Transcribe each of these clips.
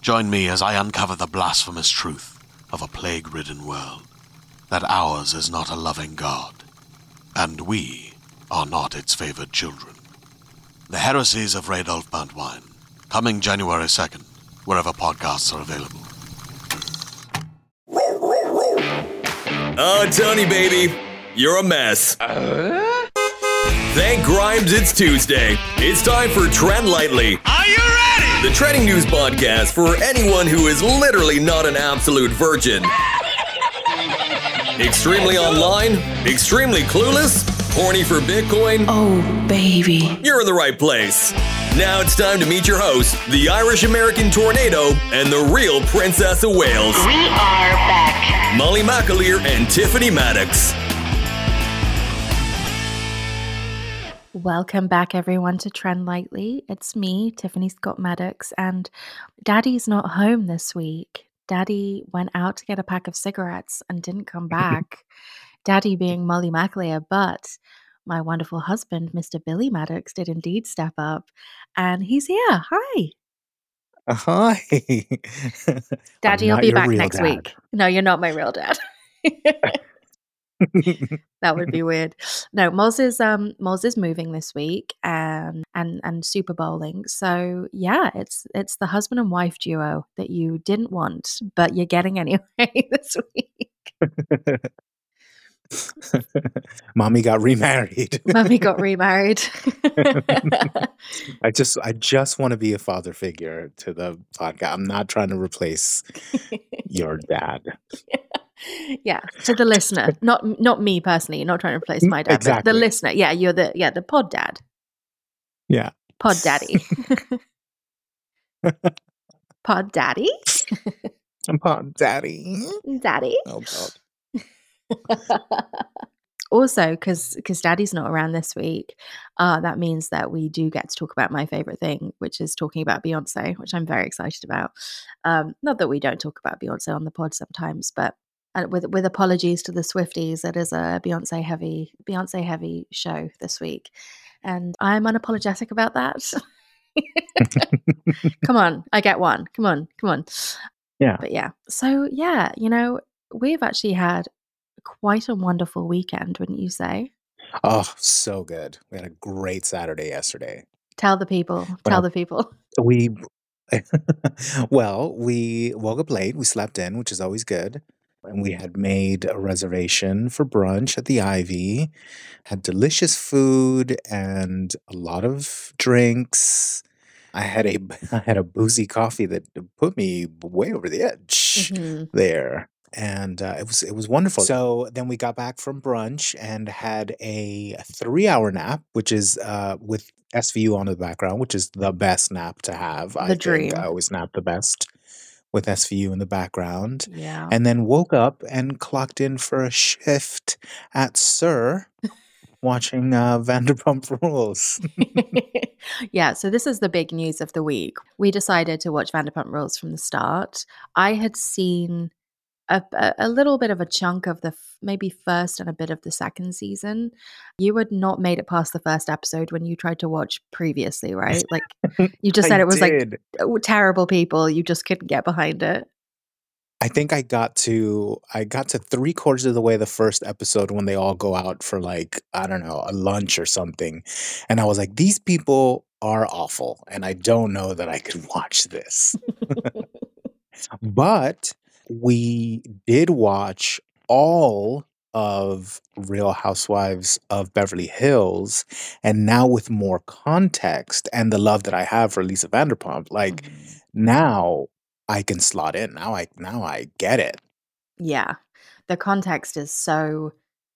Join me as I uncover the blasphemous truth of a plague ridden world that ours is not a loving God, and we are not its favored children. The Heresies of Radolf Burntwine, coming January 2nd, wherever podcasts are available. Oh, Tony, baby, you're a mess. Uh? Thank Grimes, it's Tuesday. It's time for Trend Lightly. Are you ready? The trending news podcast for anyone who is literally not an absolute virgin. extremely online, extremely clueless, horny for Bitcoin. Oh, baby. You're in the right place. Now it's time to meet your hosts, the Irish American Tornado and the real Princess of Wales, We are back. Molly McAleer and Tiffany Maddox. Welcome back, everyone, to Trend Lightly. It's me, Tiffany Scott Maddox, and Daddy's not home this week. Daddy went out to get a pack of cigarettes and didn't come back. Daddy being Molly McAleer, but my wonderful husband, Mr. Billy Maddox, did indeed step up, and he's here. Hi, uh, Hi. Daddy. I'm I'll be back next dad. week. No, you're not my real dad. that would be weird. No, Moz is um Moz is moving this week and and and Super Bowling. So yeah, it's it's the husband and wife duo that you didn't want, but you're getting anyway this week. Mommy got remarried. Mommy got remarried. I just I just want to be a father figure to the podcast. I'm not trying to replace your dad. yeah, to the listener, not not me personally. You're not trying to replace my dad, exactly. the listener. Yeah, you're the yeah the pod dad, Yeah. pod daddy, pod daddy, I'm on daddy. daddy. Oh god. also, because because Daddy's not around this week, uh, that means that we do get to talk about my favorite thing, which is talking about Beyonce, which I'm very excited about. Um, not that we don't talk about Beyonce on the pod sometimes, but uh, with with apologies to the Swifties, it is a Beyonce heavy Beyonce heavy show this week, and I'm unapologetic about that. come on, I get one. Come on, come on. Yeah. But yeah, so yeah, you know, we've actually had quite a wonderful weekend, wouldn't you say? Oh, so good. We had a great Saturday yesterday. Tell the people. Tell the people. We well, we woke up late. We slept in, which is always good. And we had made a reservation for brunch at the Ivy. Had delicious food and a lot of drinks. I had a I had a boozy coffee that put me way over the edge Mhm. there. And uh, it was it was wonderful. So then we got back from brunch and had a three hour nap, which is uh, with SVU on in the background, which is the best nap to have. I The think dream. I always nap the best with SVU in the background, Yeah. and then woke up and clocked in for a shift at SUR watching uh, Vanderpump Rules. yeah, so this is the big news of the week. We decided to watch Vanderpump Rules from the start. I had seen a, a, little bit of a chunk of the f- maybe first and a bit of the second season. You had not made it past the first episode when you tried to watch previously, right? Like you just said it was like did. oh, terrible people. You just couldn't get behind it. I think I got to I got to three quarters of the way the first episode when they all go out for like I don't know a lunch or something, and I was like, these people are awful, and I don't know that I could watch this. but we did watch all of Real Housewives of Beverly Hills, and now with more context and the love that I have for Lisa Vanderpump, like Mhm. now I can slot in. Now I now I get it. Yeah. The context is so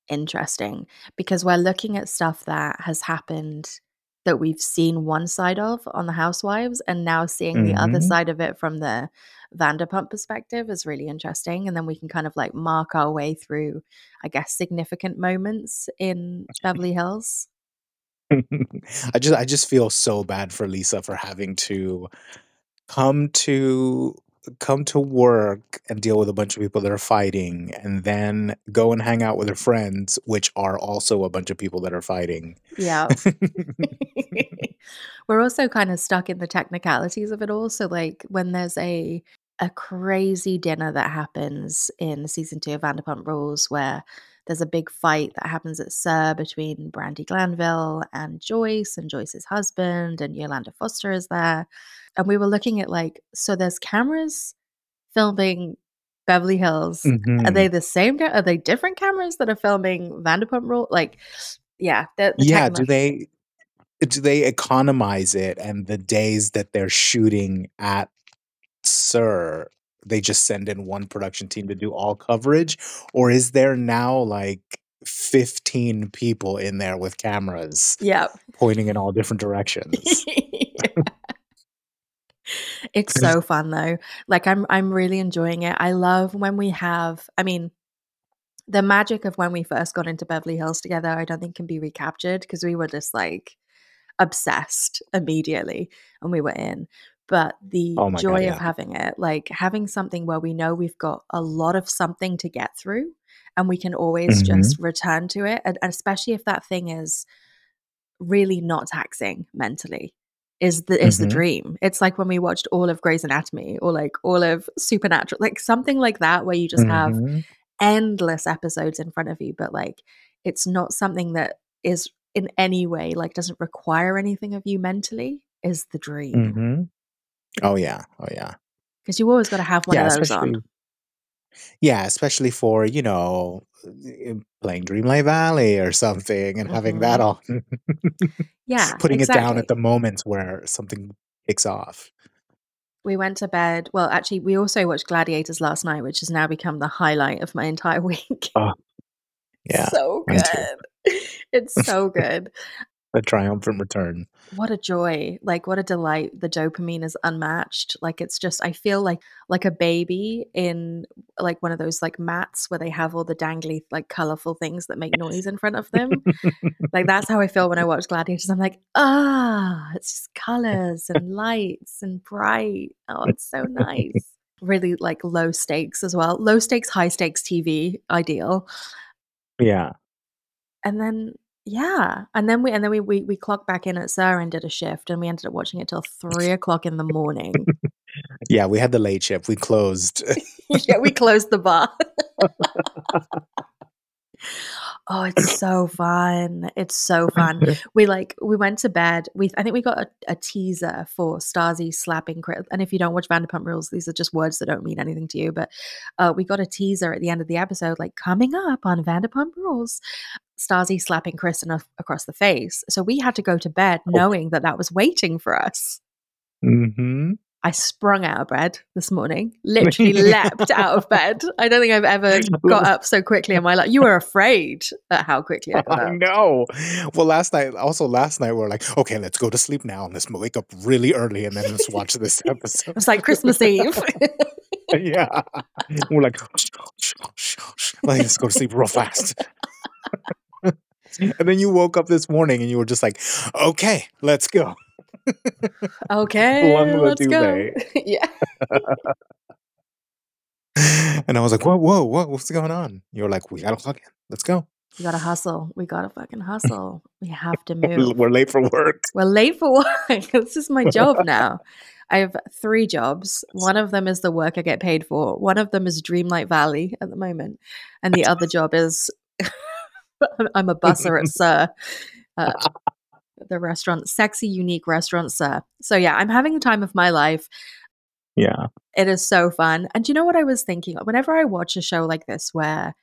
interesting because we're looking at stuff that has happened that we've seen one side of on the Housewives and now seeing the other Mhm. side of it from the Vanderpump perspective is really interesting. And then we can kind of like mark our way through, I guess, significant moments in Beverly Hills. I just I just feel so bad for Lisa for having to come to come to work and deal with a bunch of people that are fighting and then go and hang out with her friends which are also a bunch of people that are fighting. Yeah. We're also kind of stuck in the technicalities of it all. So like when there's a a crazy dinner that happens in season two of Vanderpump Rules where there's a big fight that happens at SUR between Brandi Glanville and Joyce and Joyce's husband and Yolanda Foster is there. And we were looking at like, so there's cameras filming Beverly Hills. Are Mhm. they the same? Ca- are they different cameras that are filming Vanderpump Rule? Like, yeah, the, the Yeah, do they do they economize it and the days that they're shooting at SUR they just send in one production team to do all coverage or is there now like 15 people in there with cameras Yeah. pointing in all different directions? it's so fun though. Like I'm I'm really enjoying it. I love when we have I mean the magic of when we first got into Beverly Hills together, I don't think can be recaptured because we were just like obsessed immediately and we were in. But the Oh my God, joy yeah. of having it, like having something where we know we've got a lot of something to get through and we can always Mhm. just return to it. And, and especially if that thing is really not taxing mentally is the is the Mhm. dream. It's like when we watched all of Grey's Anatomy or like all of Supernatural, like something like that where you just have Mhm. endless episodes in front of you, but like it's not something that is in any way like doesn't require anything of you mentally is the dream. Mhm. Oh yeah. Oh yeah. Because you always got to have one Yeah, of those on. Yeah, especially for, you know, uh, playing Dreamlight Valley or something and having that Mhm. on. Yeah, Putting it down exactly. at the moment where something kicks off. We went to bed. Well, actually, we also watched Gladiators last night, which has now become the highlight of my entire week. Oh, yeah. so too. good. It's so good. A triumphant return. What a joy. Like what a delight. The dopamine is unmatched. Like it's just I feel like like a baby in like one of those like mats where they have all the dangly like colorful things that make noise in front of them. like that's how I feel when I watch Gladiators. I'm like, ah, it's just colors and lights and bright. Oh, it's so nice. Really like low stakes as well. Low stakes, high stakes TV, ideal. Yeah. And then yeah, and then we and then we we we clocked back in at SUR and did a shift, and we ended up watching it till three o'clock in the morning. Yeah, we had the late shift. We closed. yeah, we closed the bar. oh, it's so fun! It's so fun. We like we went to bed. We I think we got a, a teaser for Stassi slapping Chris. And if you don't watch Vanderpump Rules, these are just words that don't mean anything to you. But uh, we got a teaser at the end of the episode, like coming up on Vanderpump Rules, Stassi slapping a- across the face. So we had to go to bed knowing that that was waiting for us. hmm I sprung out of bed this morning, literally leapt out of bed. I don't think I've ever got up so quickly in my life. You were afraid at how quickly I got up. I know. Well, last night, also last night, we are like, okay, let's go to sleep now and let's wake up really early and then let's watch this episode. it's like Christmas Eve. yeah. We're like, like, let's go to sleep real fast. and then you woke up this morning and you were just like, okay, let's go. Okay, Flung the let's go. duvet. yeah. And I was like, whoa, whoa, whoa, what's going on? You're like, we gotta fucking. Let's go. We gotta hustle. We gotta fucking hustle. We have to move. we're late for work. We're late for work. this is my job now. I have three jobs. One of them is the work I get paid for. One of them is Dreamlight Valley at the moment, and the other job is I'm a busser at SUR, uh, the restaurant, sexy, unique restaurant SUR. So yeah, I'm having the time of my life. Yeah. It is so fun. And you know what I was thinking? Whenever I watch a show like this, where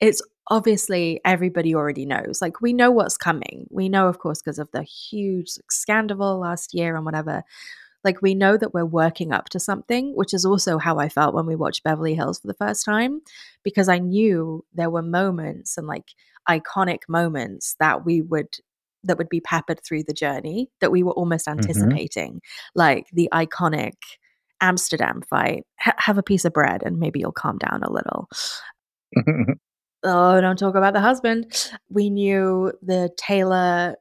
it's obviously everybody already knows, like we know what's coming. We know, of course, because of the huge scandal last year and whatever. Like we know that we're working up to something, which is also how I felt when we watched Beverly Hills for the first time, because I knew there were moments and like iconic moments that we would that would be peppered through the journey that we were almost Mhm. anticipating, like the iconic Amsterdam fight. Ha- have a piece of bread and maybe you'll calm down a little. Oh, don't talk about the husband. We knew the Taylor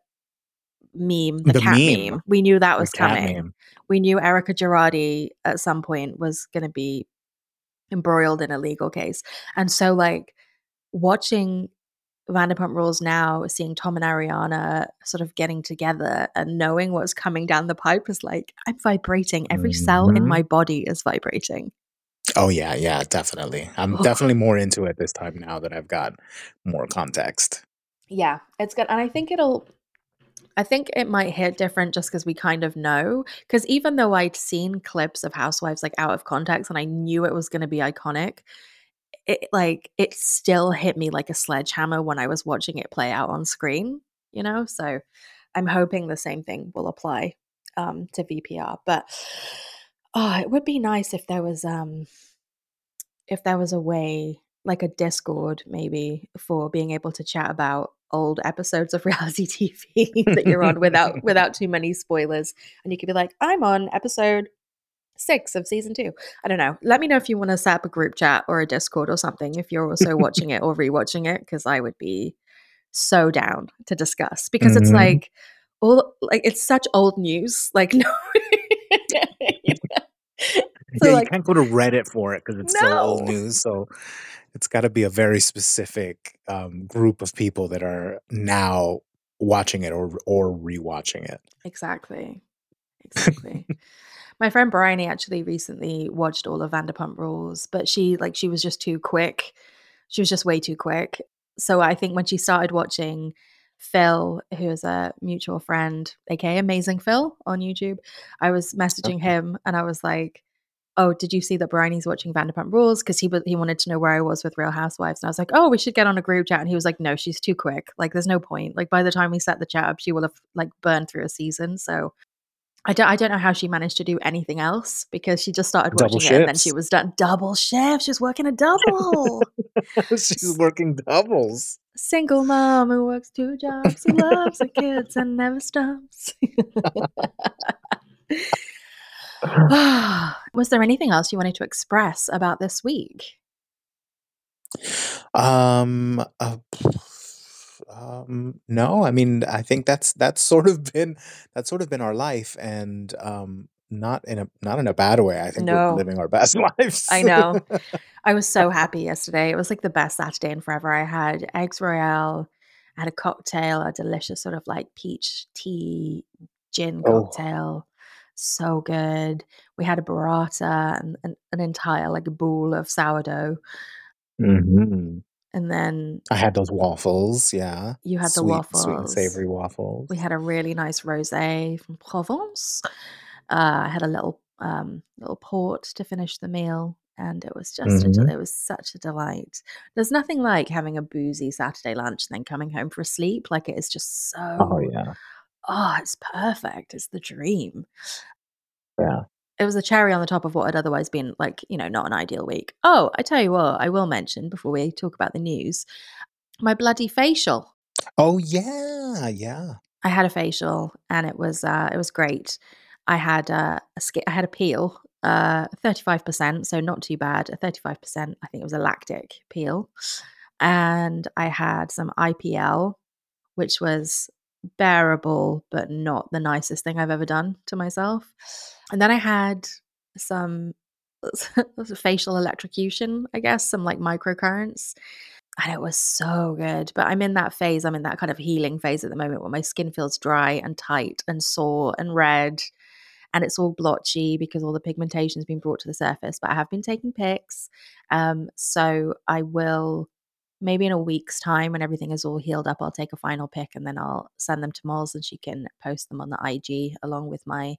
meme, the, The cat meme. meme. We knew that was coming. We knew Erika Girardi at some point was going to be embroiled in a legal case. And so, like, watching Vanderpump Rules now, seeing Tom and Ariana sort of getting together and knowing what's coming down the pipe is like, I'm vibrating. Every cell in Mhm. my body is vibrating. Oh yeah, yeah, definitely. I'm Ugh. definitely more into it this time now that I've got more context. Yeah, it's good. And I think it'll, I think it might hit different just because we kind of know. Because even though I'd seen clips of Housewives like out of context and I knew it was going to be iconic, it like it still hit me like a sledgehammer when I was watching it play out on screen, you know? So I'm hoping the same thing will apply um, to VPR. But oh, it would be nice if there was um if there was a way like a discord maybe for being able to chat about old episodes of reality tv that you're on without without too many spoilers and you could be like i'm on episode six of season two i don't know let me know if you want to set up a group chat or a discord or something if you're also watching it or rewatching it because i would be so down to discuss because it's Mhm. like all like it's such old news like no so yeah, like you can't go to Reddit for it because it's so old news. So it's got to be a very specific um, group of people that are now watching it or or rewatching it. Exactly. Exactly. My friend Bryony actually recently watched all of Vanderpump Rules, but she like she was just too quick. She was just way too quick. So I think when she started watching Phil, who is a mutual friend, aka Amazing Phil on YouTube, I was messaging him and I was like, "Oh, did you see that Bryony's watching Vanderpump Rules?" Because he he wanted to know where I was with Real Housewives, and I was like, "Oh, we should get on a group chat." And he was like, "No, she's too quick. Like, there's no point. Like, by the time we set the chat up, she will have like burned through a season." So I don't I don't know how she managed to do anything else because she just started Double watching it and then she was done double shift. She was working a double. She's working doubles. Single mom who works two jobs, who loves her kids and never stops. was there anything else you wanted to express about this week? Um, uh, um, no, I mean, I think that's that's sort of been that's sort of been our life, and um, not in a not in a bad way. I think we're living our best lives. I know. I was so happy yesterday. It was like the best Saturday in forever. I had eggs royale, I had a cocktail, a delicious sort of like peach tea gin Oh. cocktail. So good. We had a burrata and, and an entire like a bowl of sourdough. hmm And then I had those waffles. Yeah, you had the sweet, sweet and savory waffles. We had a really nice rosé from Provence. Uh, I had a little um, little port to finish the meal, and it was just a, del- Mhm. it was such a delight. There's nothing like having a boozy Saturday lunch and then coming home for a sleep. Like it is just so Oh yeah, oh, it's perfect. It's the dream. yeah. It was a cherry on the top of what had otherwise been like, you know, not an ideal week. Oh, I tell you what, I will mention before we talk about the news, my bloody facial. Oh yeah, yeah. I had a facial and it was uh it was great. I had uh, a sk- I had a peel, uh 35%, so not too bad. A 35%, I think it was a lactic peel. And I had some IPL, which was bearable but not the nicest thing I've ever done to myself. And then I had some facial electrocution, I guess, some like microcurrents. And it was so good. But I'm in that phase, I'm in that kind of healing phase at the moment where my skin feels dry and tight and sore and red. And it's all blotchy because all the pigmentation has been brought to the surface. But I have been taking pics. Um, so I will maybe in a week's time when everything is all healed up, I'll take a final pic and then I'll send them to Moz and she can post them on the IG along with my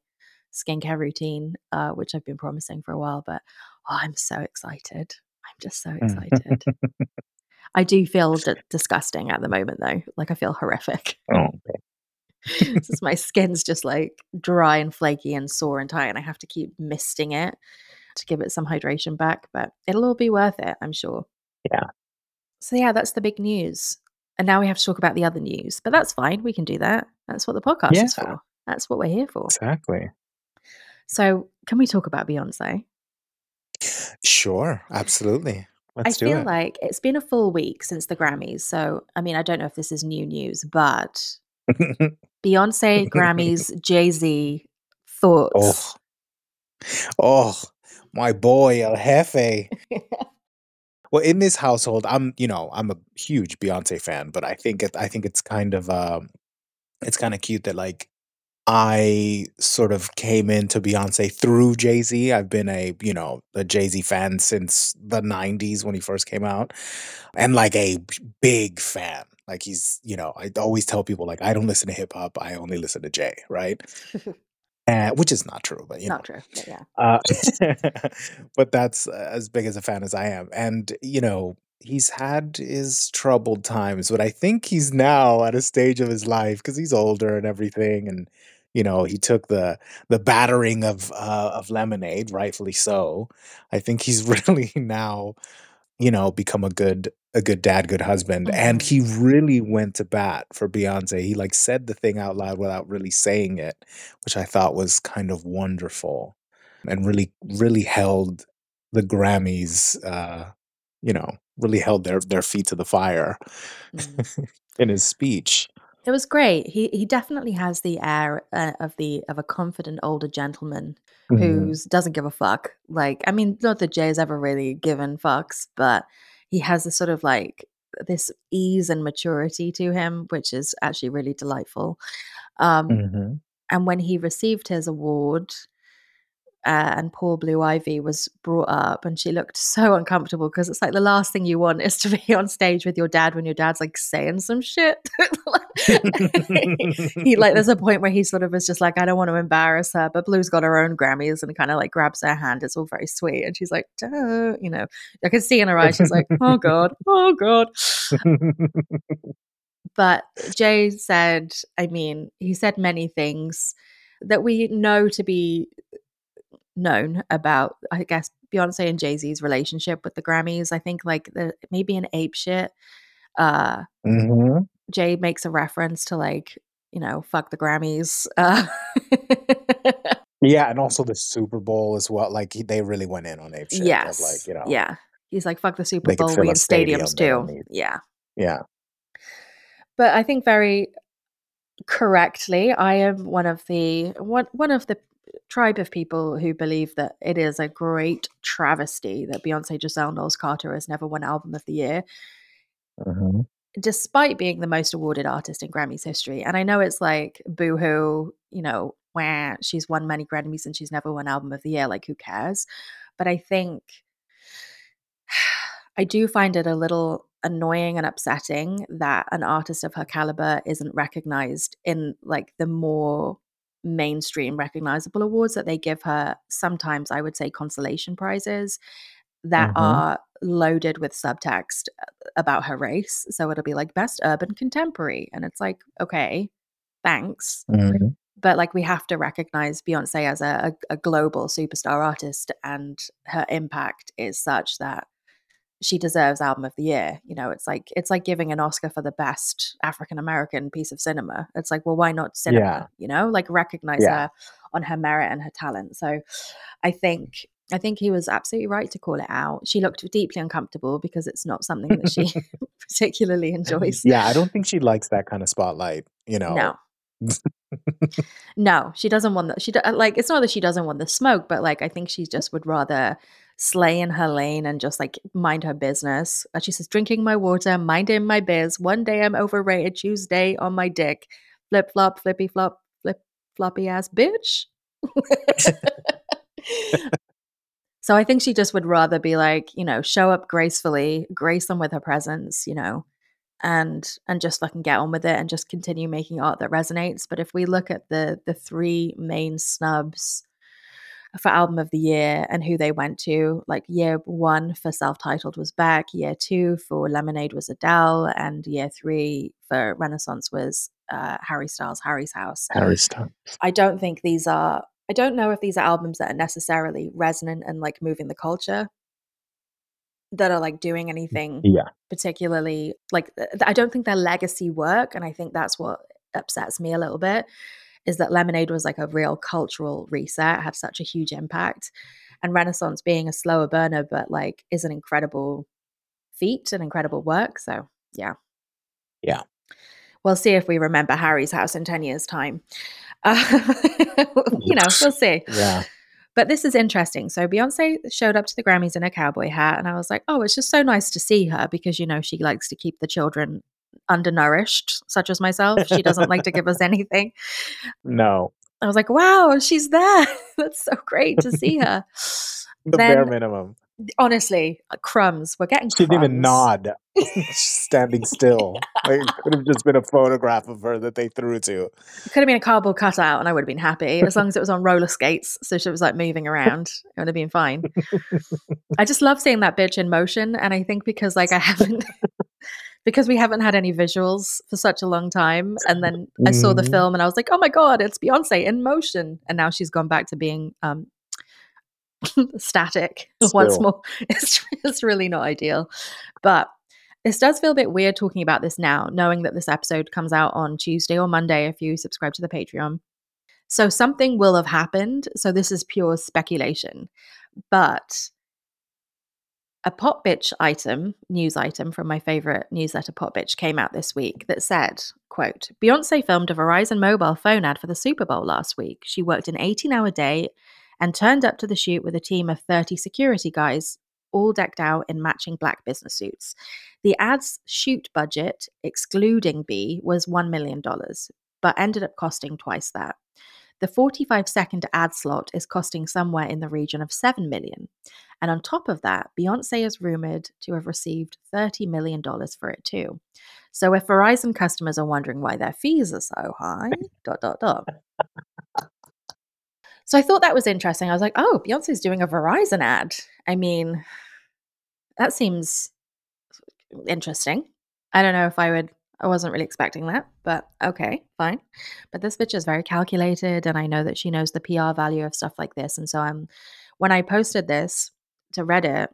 skincare routine, uh, which I've been promising for a while. But oh, I'm so excited. I'm just so Mm. excited. I do feel d- disgusting at the moment, though. Like I feel horrific. oh, just my skin's just like dry and flaky and sore and tight, and I have to keep misting it to give it some hydration back. But it'll all be worth it, I'm sure. Yeah. So yeah, that's the big news. And now we have to talk about the other news, but that's fine. We can do that. That's what the podcast is for. That's what we're here for. exactly. So, can we talk about Beyonce? Sure, absolutely. Let's I do feel it. like it's been a full week since the Grammys. So, I mean, I don't know if this is new news, but Beyonce, Grammys, Jay Z, oh, thoughts. oh, my boy El Jefe. Well, in this household, I'm, you know, I'm a huge Beyonce fan, but I think it, I think it's kind of, um, it's kind of cute that like I sort of came into Beyonce through Jay Z. I've been a, you know, a Jay Z fan since the '90s when he first came out, and like a big fan. Like he's, you know, I always tell people like I don't listen to hip hop. I only listen to Jay, right? Uh, which is not true, but you know. Not true. But yeah. Uh, but that's uh, as big as a fan as I am. And, you know, he's had his troubled times, but I think he's now at a stage of his life because he's older and everything. And, you know, he took the the battering of uh, of lemonade, rightfully so. I think he's really now, you know, become a good a good dad, good husband. And Mhm. he really went to bat for Beyonce. He like said the thing out loud without really saying it, which I thought was kind of wonderful and really really held the Grammys uh you know really held their their feet to the fire Mm. in his speech It was great. He he definitely has the air uh, of the of a confident older gentleman Mhm. who doesn't give a fuck. Like, I mean, not that Jay's ever really given fucks, but he has this sort of like this ease and maturity to him, which is actually really delightful. Um, Mhm. and when he received his award, uh, and poor Blue Ivy was brought up, and she looked so uncomfortable because it's like the last thing you want is to be on stage with your dad when your dad's like saying some shit. he like there's a point where he sort of is just like, I don't want to embarrass her, but Blue's got her own Grammys and kind of like grabs her hand. It's all very sweet, and she's like, Duh, you know, I can see in her eyes, she's like, oh god, oh god. But Jay said, I mean, he said many things that we know to be known about, I guess, Beyonce and Jay Z's relationship with the Grammys. I think like the maybe an ape shit. Uh, Mhm. Jay makes a reference to like, you know, fuck the Grammys. Uh, yeah and also the super bowl as well like he, they really went in on ape shit yes. like you know Yeah. He's like, fuck the Super Bowl. We in stadium, stadiums they too. Yeah. yeah but I think very correctly, I am one of the one one of the tribe of people who believe that it is a great travesty that Beyonce Giselle Knowles Carter has never won Album of the Year, Mhm. despite being the most awarded artist in Grammys history. And I know it's like boohoo, you know, where she's won many Grammys and she's never won Album of the Year. Like, who cares? But I think I do find it a little annoying and upsetting that an artist of her caliber isn't recognized in like the more mainstream recognizable awards that they give her. Sometimes I would say consolation prizes that Mhm. are loaded with subtext uh, about her race. So it'll be like best urban contemporary. And it's like, okay, thanks. Mhm. but like we have to recognize Beyonce as a, a, a global superstar artist, and her impact is such that she deserves album of the year you know it's like it's like giving an oscar for the best african american piece of cinema it's like well why not cinema Yeah. you know like recognize Yeah. her on her merit and her talent so i think i think he was absolutely right to call it out she looked deeply uncomfortable because it's not something that she particularly enjoys Yeah, I don't think she likes that kind of spotlight, you know. no no she doesn't want that she like it's not that she doesn't want the smoke but like i think she just would rather slay in her lane and just like mind her business. Uh, she says drinking my water minding my biz. One day i'm overrated tuesday on my dick. Flip flop flippy flop flip floppy ass bitch. So i think she just would rather be like you know show up gracefully grace them with her presence you know and and just fucking get on with it and just continue making art that resonates. But if we look at the the three main snubs for album of the year and who they went to like year one for self-titled was beck year two for lemonade was adele and year three for renaissance was uh, harry styles harry's house Harry Styles. I don't think these are I don't know if these are albums that are necessarily resonant and like moving the culture that are like doing anything Yeah. particularly like I don't think their legacy work and I think that's what upsets me a little bit is that Lemonade was like a real cultural reset had such a huge impact and Renaissance being a slower burner but like is an incredible feat and incredible work so yeah Yeah. we'll see if we remember Harry's house in 10 years time uh, you know we'll see Yeah. but this is interesting. So Beyonce showed up to the Grammys in a cowboy hat, and I was like, oh, it's just so nice to see her because you know she likes to keep the children undernourished, such as myself. She doesn't like to give us anything. No. I was like, wow, she's there. That's so great to see her. The Then- bare minimum. Honestly, uh, crumbs. We're getting She didn't even nod. She's standing still. Like it could have just been a photograph of her that they threw to. It could have been a cardboard cutout, and I would have been happy as long as it was on roller skates. So she was like moving around. It would have been fine. I just love seeing that bitch in motion, and I think because like I haven't, because we haven't had any visuals for such a long time, and then I saw the Mhm. film, and I was like, oh my god, it's Beyonce in motion, and now she's gone back to being um static once more. It's it's really not ideal, but. This does feel a bit weird talking about this now, knowing that this episode comes out on Tuesday or Monday if you subscribe to the Patreon. So something will have happened. So this is pure speculation. But a Popbitch item, news item from my favorite newsletter Popbitch came out this week that said, quote, Beyonce filmed a Verizon mobile phone ad for the Super Bowl last week. She worked an 18-hour day and turned up to the shoot with a team of 30 security guys, all decked out in matching black business suits. The ad's shoot budget, excluding B, was $1 million, but ended up costing twice that. The 45 second ad slot is costing somewhere in the region of 7 million. And on top of that, Beyonce is rumored to have received $30 million for it too. So if Verizon customers are wondering why their fees are so high, dot dot dot. So I thought that was interesting. I was like, oh, Beyonce's doing a Verizon ad. I mean, that seems interesting. I don't know if I would I wasn't really expecting that, but okay, fine. But this bitch is very calculated and I know that she knows the PR value of stuff like this. And so I'm when I posted this to Reddit,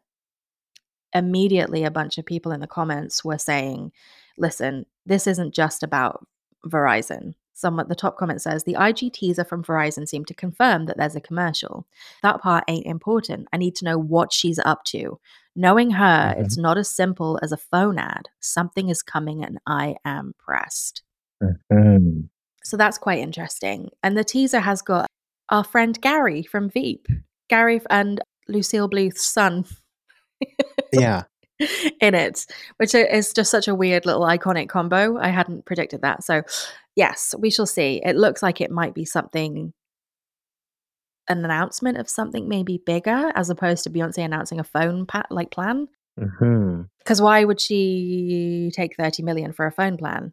immediately a bunch of people in the comments were saying, listen, this isn't just about Verizon. Some at the top comment says the IG teaser from Verizon seemed to confirm that there's a commercial. That part ain't important. I need to know what she's up to. Knowing her, it's not as simple as a phone ad. Something is coming and I am pressed. Mhm. So that's quite interesting. And the teaser has got our friend Gary from Veep, Gary and Lucille Bluth's son Yeah. in it, which is just such a weird little iconic combo. I hadn't predicted that. So, yes, we shall see. It looks like it might be something, an announcement of something maybe bigger as opposed to Beyonce announcing a phone pa- like plan. Because why would she take 30 million for a phone plan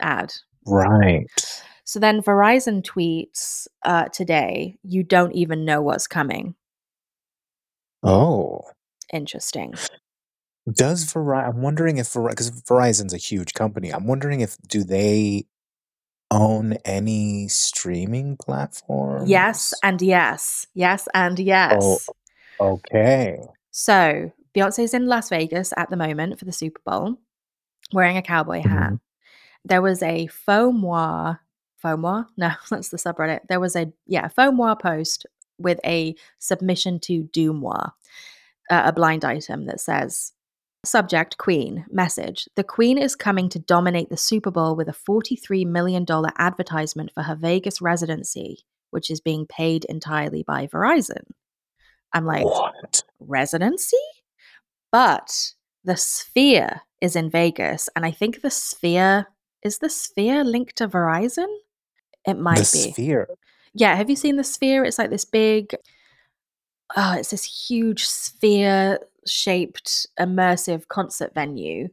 ad? Right. So then Verizon tweets uh, today, you don't even know what's coming. Oh. Interesting. Does Verizon? I'm wondering if because Verizon's a huge company. I'm wondering if do they own any streaming platforms? Yes and yes. Yes and Oh, yes. okay. So Beyonce's in Las Vegas at the moment for the Super Bowl, wearing a cowboy hat. Mhm. There was a Fauxmoi, Fauxmoi? No, that's the subreddit. There was a, yeah, Fauxmoi post with a submission to DeuxMoi, uh, a blind item that says, Subject Queen, message. The Queen is coming to dominate the Super Bowl with a $43 million advertisement for her Vegas residency, which is being paid entirely by Verizon. I'm like, What? residency? But the Sphere is in Vegas, and I think the Sphere is the Sphere linked to Verizon? It might The be. Sphere. Yeah, have you seen the Sphere? It's like this big oh, it's this huge sphere shaped immersive concert venue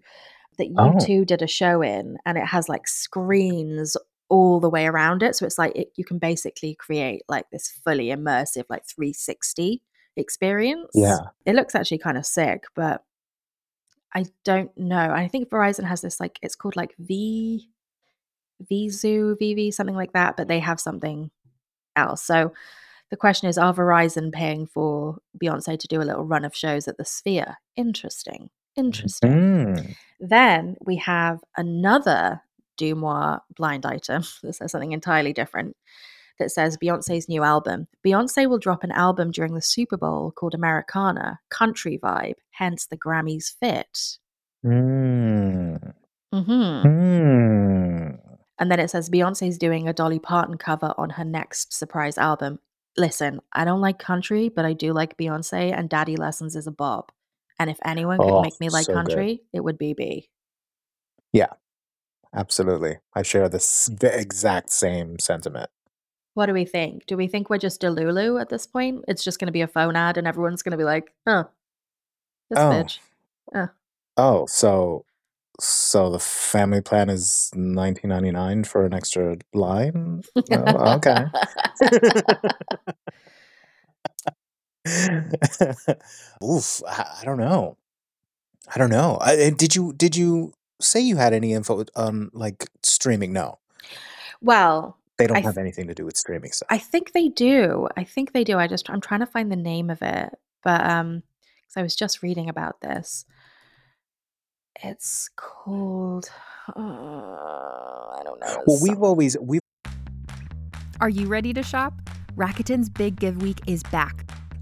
that you Oh. two did a show in and it has like screens all the way around it so it's like it, you can basically create like this fully immersive like 360 experience Yeah. it looks actually kind of sick but i don't know i think verizon has this like it's called like v vizu vv something like that but they have something else so the question is are verizon paying for beyonce to do a little run of shows at the sphere interesting interesting Mm. then we have another DeuxMoi blind item that says something entirely different that says Beyonce's new album. Beyonce will drop an album during the Super Bowl called Americana, country vibe, hence the Grammys fit. Mm. hmm Mm. And then it says Beyonce's doing a Dolly Parton cover on her next surprise album. Listen, I don't like country, but I do like Beyonce, and Daddy Lessons is a bob. And if anyone could Oh, make me like so good. country, it would be B. Yeah, absolutely. I share this the exact same sentiment. What do we think? Do we think we're just Delulu at this point? It's just going to be a phone ad and everyone's going to be like, huh, this Oh. bitch. Uh, Oh, so so the family plan is 19.99 for an extra line? Oh, okay. Oof, I, I don't know. I don't know. I, did you did you say you had any info on like streaming? No, well, they don't I have th- anything to do with streaming stuff. I think they do. I think they do. I just, I'm trying to find the name of it. But, um, because I was just reading about this. It's called, uh, I don't know. well, we've always we Are you ready to shop? Rakuten's Big Give Week is back.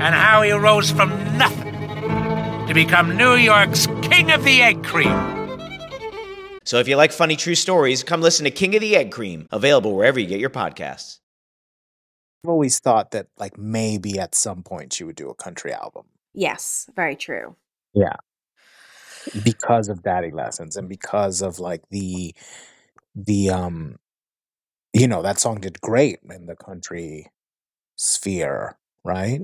and how he rose from nothing to become New York's King of the Egg Cream. So if you like funny true stories, come listen to King of the Egg Cream, available wherever you get your podcasts. I've always thought that like maybe at some point she would do a country album yes, very true. Yeah. Because of Daddy Lessons and because of like the the um you know that song did great in the country sphere, right?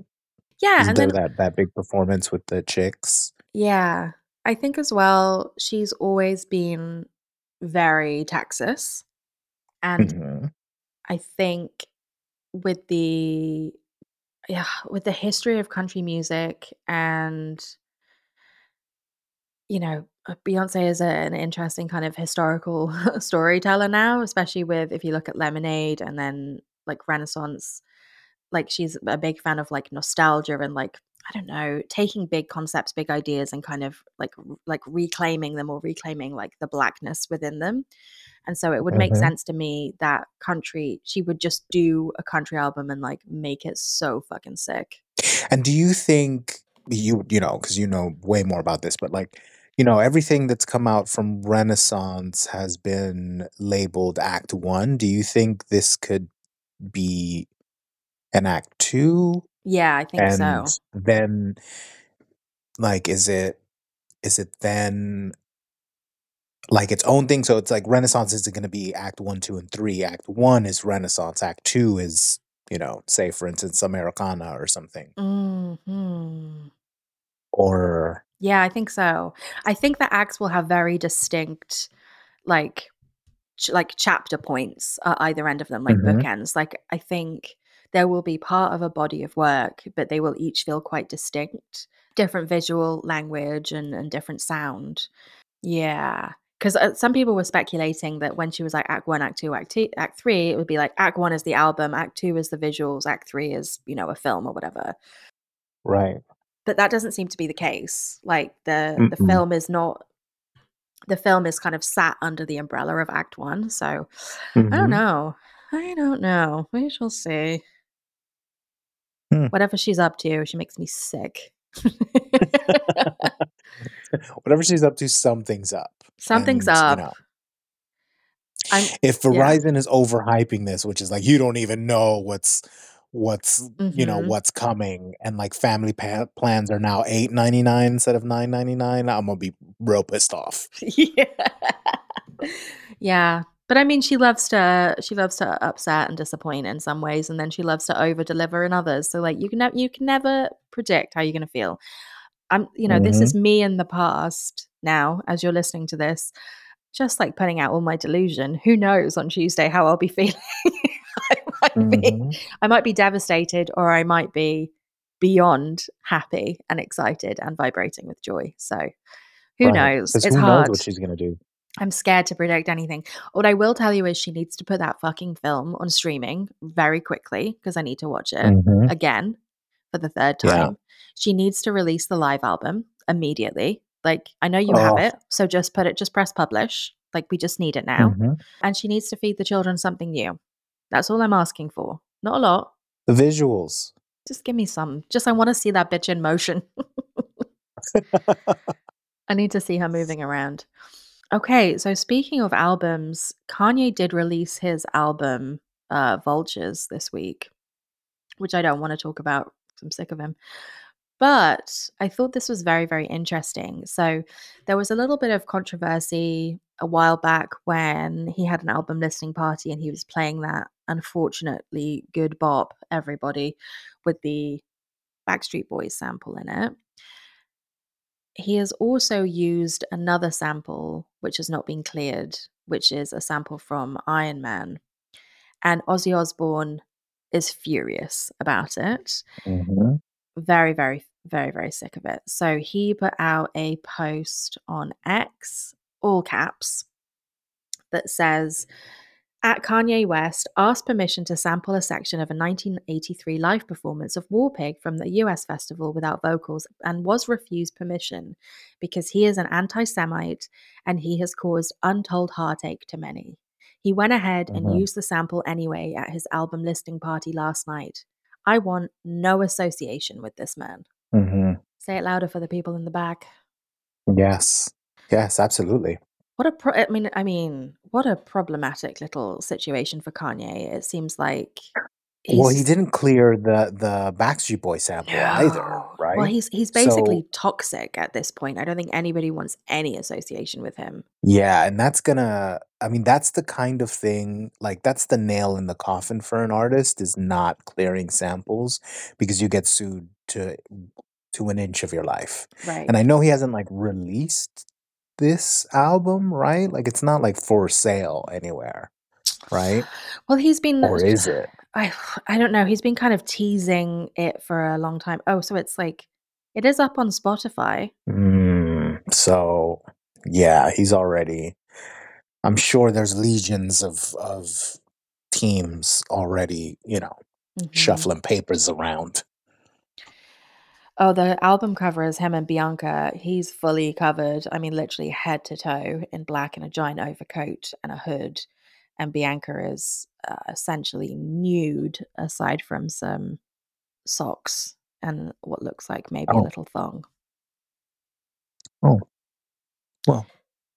Yeah, and then that that big performance with the chicks? yeah, I think as well she's always been very Texas, and Mhm. I think with the yeah, with the history of country music and you know, uh, Beyonce is a, an interesting kind of historical storyteller now, especially with if you look at Lemonade and then like Renaissance, like she's a big fan of like nostalgia and like I don't know, taking big concepts, big ideas and kind of like like reclaiming them or reclaiming like the blackness within them. And so it would make Mhm. sense to me that country she would just do a country album and like make it so fucking sick. And do you think you you know because you know way more about this, but like you know everything that's come out from Renaissance has been labeled Act One. Do you think this could be an Act Two? Yeah, I think And so. then like is it is it then like its own thing? So it's like Renaissance isn't going to be Act One, Two, and Three. Act One is Renaissance. Act Two is you know say for instance Americana or something hmm or Yeah, I think so. I think the acts will have very distinct, like, ch- like chapter points at either end of them, like Mhm. bookends. Like, I think there will be part of a body of work, but they will each feel quite distinct, different visual language and and different sound. Yeah, because uh, some people were speculating that when she was like Act One, Act Two, Act Two, Act Three, it would be like Act One is the album, Act Two is the visuals, Act Three is you know a film or whatever. right. but that doesn't seem to be the case like the the Mm-mm. film is not the film is kind of sat under the umbrella of act one so i don't Mhm. know i don't know we shall see Hmm. whatever she's up to she makes me sick Whatever she's up to, something's up. something's And, you up know, i'm if yeah Verizon is overhyping this, which is like you don't even know what's what's you know hmm what's coming, and like family pa- plans are now eight ninety nine instead of nine ninety nine, I'm gonna be real pissed off. yeah yeah but i mean she loves to she loves to upset and disappoint in some ways and then she loves to over deliver in others. So like you can ne- you can never predict how you're going to feel. I'm you know this hmm is me in the past now as you're listening to this just like putting out all my delusion. Who knows on tuesday how i'll be feeling? I might be hmm i might be devastated or i might be beyond happy and excited and vibrating with joy. So who Right. knows? It's who knows hard. what she's gonna do. I'm scared to predict anything. What I will tell you is she needs to put that fucking film on streaming very quickly because I need to watch it hmm again for the third Yeah. time. She needs to release the live album immediately. Like, I know you have Oh. it, so just put it, just press publish. Like, we just need it now. hmm And she needs to feed the children something new. That's all I'm asking for. Not a lot. The visuals. Just give me some. Just, I want to see that bitch in motion. I need to see her moving around. Okay, so speaking of albums, Kanye did release his album uh Vultures this week, which I don't want to talk about I'm sick of him. But I thought this was very, very interesting. So there was a little bit of controversy a while back when he had an album listening party and he was playing that unfortunately good bop, everybody, with the Backstreet Boys sample in it. He has also used another sample which has not been cleared, which is a sample from Iron Man. And Ozzy Osbourne is furious about it. hmm Very, very, very, very sick of it. So he put out a post on X, all caps, that says, at Kanye West asked permission to sample a section of a 1983 live performance of War Pig from the US festival without vocals and was refused permission because he is an anti Semite and he has caused untold heartache to many. He went ahead and hmm used the sample anyway at his album listing party last night. I want no association with this man. hmm Say it louder for the people in the back. Yes. Yes, absolutely. What a pro- I mean I mean what a problematic little situation for Kanye. It seems like well, he He's- didn't clear the the Backstreet Boy sample either, right? Well, he's he's So- basically toxic at this point. I don't think anybody wants any association with him. Yeah, and that's gonna I mean, that's the kind of thing like that's the nail in the coffin for an artist is not clearing samples because you get sued to to an inch of your life. Right. And I know he hasn't like released this album, right? Like it's not like for sale anywhere, right? Well, he's been Or is it? I I don't know. He's been kind of teasing it for a long time. Oh, so it's like it is up on Spotify. Mm, so yeah, he's already I'm sure there's legions of of teams already, you know, Mhm. shuffling papers around. Oh, the album cover is him and Bianca. He's fully covered. I mean, literally head to toe in black in a giant overcoat and a hood. And Bianca is uh, essentially nude, aside from some socks and what looks like maybe a Oh. little thong. Oh. Well,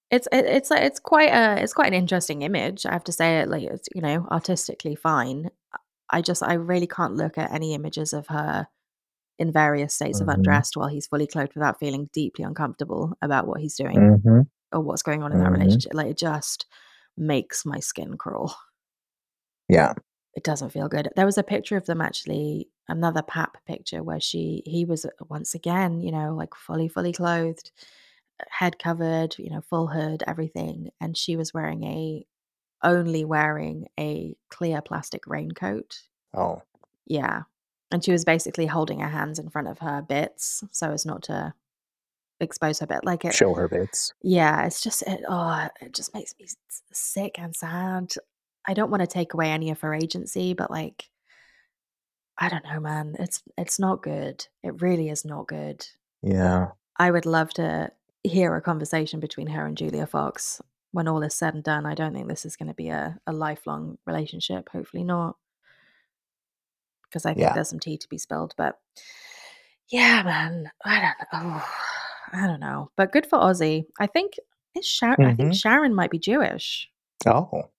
It's it, it's it's quite a it's quite an interesting image. I have to say it like it's you know artistically fine. I just I really can't look at any images of her in various states of Mhm. undressed while he's fully clothed without feeling deeply uncomfortable about what he's doing Mhm. or what's going on in that Mhm. relationship. Like it just makes my skin crawl. yeah. It doesn't feel good. There was a picture of them actually, another pap picture where she he was uh, once again, you know, like fully fully clothed, head covered, you know, full hood, everything, and she was wearing a only wearing a clear plastic raincoat. Oh. Yeah. And she was basically holding her hands in front of her bits so as not to expose her bit like it Show her bits. yeah, it's just it, oh, it just makes me sick and sad. I don't want to take away any of her agency, but like I don't know, man. It's it's not good. It really is not good. Yeah. I would love to hear a conversation between her and Julia Fox when all is said and done. I don't think this is going to be a, a lifelong relationship. Hopefully not. Because I think Yeah. there's some tea to be spilled. But yeah, man. I don't know. Oh, I don't know. But good for Ozzy. I think is Sharon I think Mhm. Sharon might be Jewish. Oh.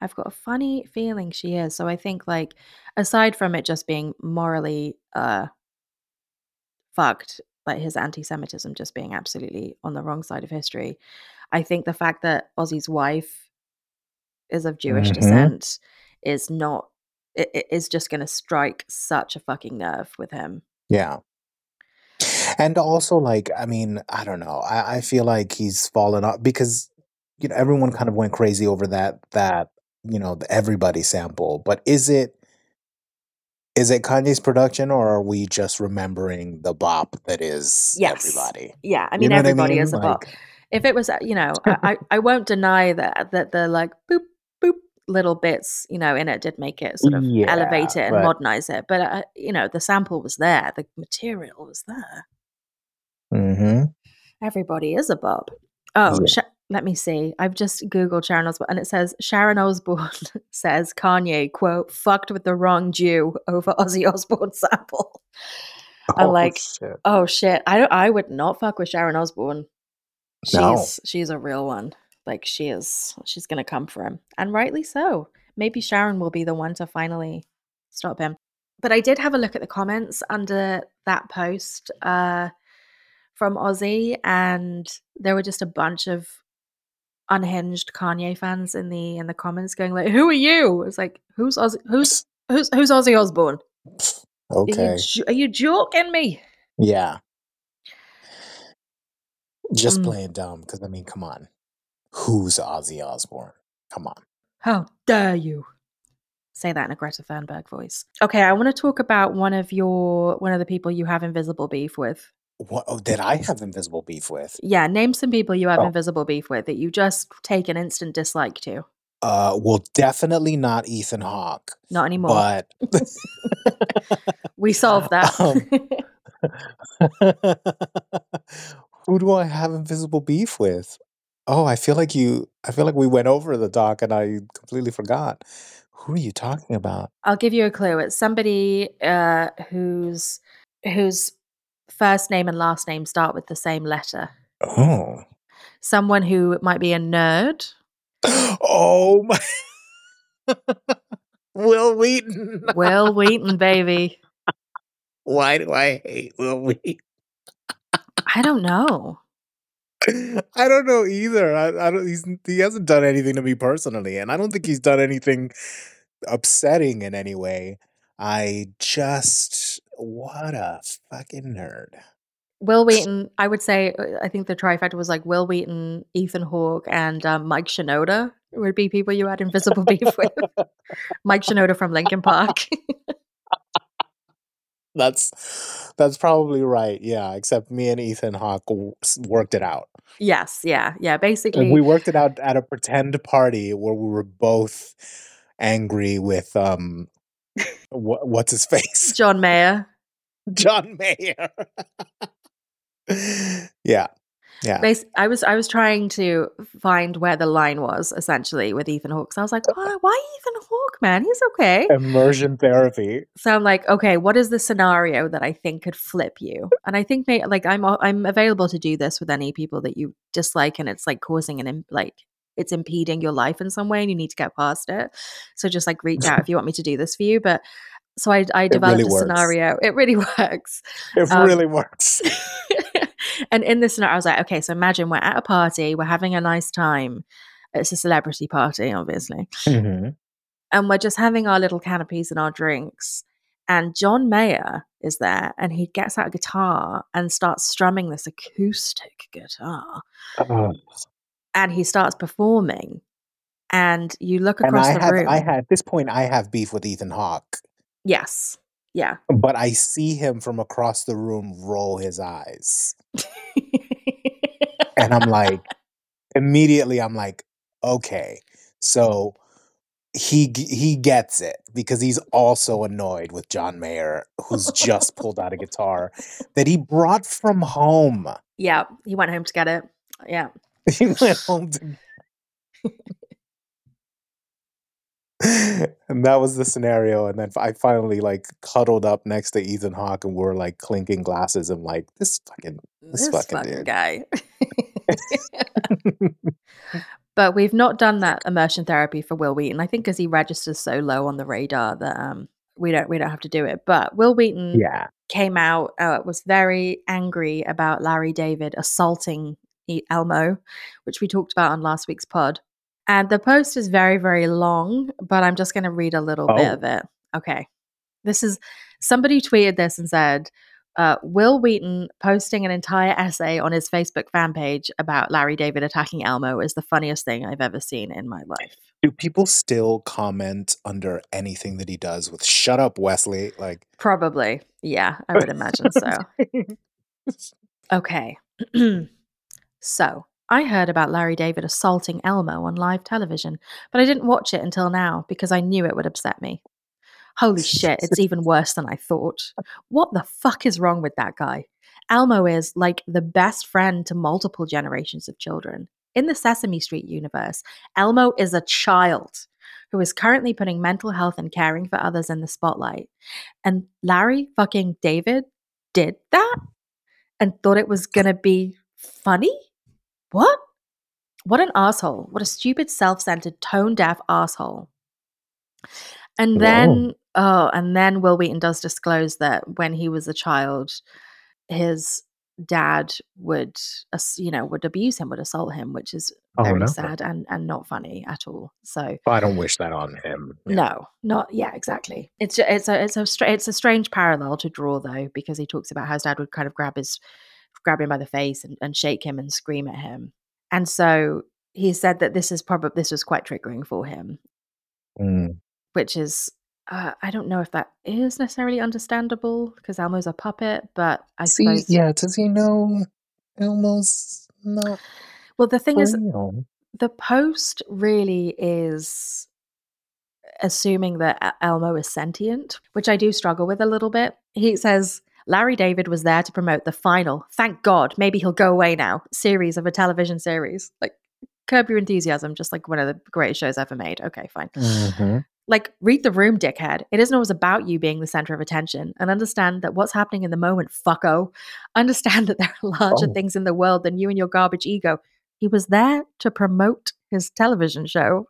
I've got a funny feeling she is. So I think like aside from it just being morally uh fucked, like his anti-Semitism just being absolutely on the wrong side of history, I think the fact that Ozzy's wife is of Jewish Mhm. descent is not it, it is just going to strike such a fucking nerve with him. Yeah. And also, like, I mean, I don't know. I, I feel like he's fallen off because you know everyone kind of went crazy over that that you know the everybody sample. But is it is it Kanye's production or are we just remembering the bop that is Yes. everybody? Yeah, I You mean know what I everybody mean? is a bop. If it was, uh, you know, I, I won't deny that that the like boop little bits, you know, in it did make it sort of Yeah, elevate it and but- modernize it. But uh, you know, the sample was there, the material was there. Mm-hmm. Everybody is a bop. Oh, Yeah. Sha- let me see. I've just googled Sharon Osbourne, and it says Sharon Osbourne says Kanye quote fucked with the wrong Jew over Ozzy Osbourne sample. I'm Oh, like, shit. oh shit, I don't, I would not fuck with Sharon Osbourne. She's No. she's a real one. Like she is, she's gonna come for him, and rightly so. Maybe Sharon will be the one to finally stop him. But I did have a look at the comments under that post uh, from Ozzy, and there were just a bunch of unhinged Kanye fans in the in the comments going like, "Who are you?" It's like, "Who's Ozzy? Who's who's who's Ozzy Osbourne? Are Okay. you, are you joking me?" Yeah. Just Mm. playing dumb because I mean, come on. Who's Ozzy Osbourne? Come on. How dare you? Say that in a Greta Thunberg voice. Okay, I want to talk about one of your one of the people you have invisible beef with. What oh, did I have invisible beef with? Yeah, name some people you have Oh. invisible beef with that you just take an instant dislike to. Uh, well, definitely not Ethan Hawke, Not anymore. but we solved that. Um, who do I have invisible beef with? Oh, I feel like you. I feel like we went over the doc and I completely forgot. Who are you talking about? I'll give you a clue. It's somebody uh, whose whose first name and last name start with the same letter. Oh, Someone who might be a nerd. oh my! Wil Wheaton. Wil Wheaton, baby. Why do I hate Wil Wheaton? I don't know. I don't know either. I, I don't. He's he hasn't done anything to me personally, and I don't think he's done anything upsetting in any way. I just what a fucking nerd. Wil Wheaton, I would say, uh, I think the trifecta was like Wil Wheaton, Ethan Hawke, and um, Mike Shinoda would be people you had invisible beef with. Mike Shinoda from Linkin Park. That's that's probably right. Yeah, except me and Ethan Hawke w- worked it out. yes, yeah, yeah. And Basically, we worked it out at a pretend party where we were both angry with um what, what's his face? John Mayer. John Mayer. yeah. Yeah. Bas- I was I was trying to find where the line was essentially with Ethan Hawke. So I was like, why, why Ethan Hawke, man? He's okay. Immersion therapy. So I'm like, okay, what is the scenario that I think could flip you? And I think may, like I'm I'm available to do this with any people that you dislike, and it's like causing an like it's impeding your life in some way, and you need to get past it. So just like reach out if you want me to do this for you. But so I I developed really a works. scenario. It really works. It Um, really works. And in this scenario, I was like, okay, so imagine we're at a party, we're having a nice time. It's a celebrity party, obviously. Mhm. And we're just having our little canopies and our drinks. And John Mayer is there and he gets out a guitar and starts strumming this acoustic guitar. Oh. And he starts performing. And you look across I the have room. I had at this point I have beef with Ethan Hawke, yes. Yeah. but I see him from across the room roll his eyes. and I'm like immediately I'm like, okay. So he he gets it because he's also annoyed with John Mayer who's just pulled out a guitar that he brought from home. Yeah. He went home to get it. Yeah. He went home to and that was the scenario. And then I finally like cuddled up next to Ethan Hawke and we were like clinking glasses and like this fucking this, This fucking, fucking dude. guy. but we've not done that immersion therapy for Wil Wheaton. I think because he registers so low on the radar that um we don't we don't have to do it. But Wil Wheaton Yeah. came out uh, was very angry about Larry David assaulting Elmo, which we talked about on last week's pod. And the post is very very long, but I'm just going to read a little bit Oh. of it. Okay, this is somebody tweeted this and said. Uh, Wil Wheaton posting an entire essay on his Facebook fan page about Larry David attacking Elmo is the funniest thing I've ever seen in my life. Do people still comment under anything that he does with "Shut up, Wesley"? Like, Probably. Yeah, I would imagine so. Okay. so, I heard about Larry David assaulting Elmo on live television, but I didn't watch it until now because I knew it would upset me. Holy shit, it's even worse than I thought. What the fuck is wrong with that guy? Elmo is like the best friend to multiple generations of children. In the Sesame Street universe, Elmo is a child who is currently putting mental health and caring for others in the spotlight. And Larry fucking David did that and thought it was gonna be funny? What? What an asshole. What a stupid, self centered, tone deaf asshole. And then, oh, and then Wil Wheaton does disclose that when he was a child, his dad would, you know, would abuse him, would assault him, which is Oh, very no. sad and, and not funny at all. So, I don't wish that on him. no, not yeah, exactly. It's ju- it's a it's a it's a strange parallel to draw though because he talks about how his dad would kind of grab his grab him by the face and, and shake him and scream at him, and so he said that this is probably this was quite triggering for him, Mm. which is uh, I don't know if that is necessarily understandable because Elmo's a puppet, but I See, suppose yeah, does he know Elmo's not well the thing is the post really is assuming that Elmo is sentient, which I do struggle with a little bit. He says Larry David was there to promote the final, thank God, maybe he'll go away now, series of a television series. Like Curb Your Enthusiasm, just like one of the greatest shows ever made. Okay, fine. Mhm. Like, read the room, dickhead. It isn't always about you being the center of attention and understand that what's happening in the moment, fucko. Understand that there are larger Oh. things in the world than you and your garbage ego. He was there to promote his television show.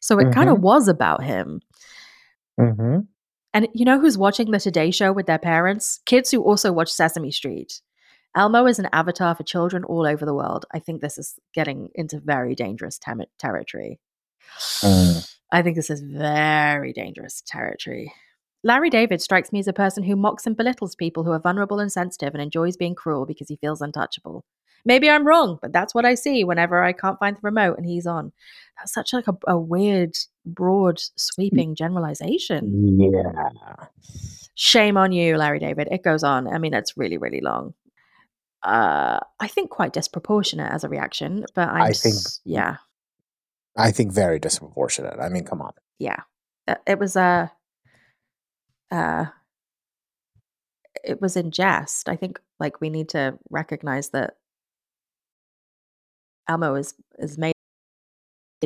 So it kind of was about him. Mm-hmm. And you know who's watching the Today Show with their parents? Kids who also watch Sesame Street. Elmo is an avatar for children all over the world. I think this is getting into very dangerous tem- territory. Mm. I think this is very dangerous territory. Larry David strikes me as a person who mocks and belittles people who are vulnerable and sensitive and enjoys being cruel because he feels untouchable. Maybe I'm wrong, but that's what I see whenever I can't find the remote and he's on. That's such like a, a weird, broad, sweeping generalization. Yeah. Shame on you, Larry David. It goes on. I mean, it's really, really long. Uh, I think quite disproportionate as a reaction, but I'm I think- s- yeah, I think very disproportionate. I mean, come on. yeah. Uh, It was a, uh, it was in jest. I think like we need to recognize that Elmo is is made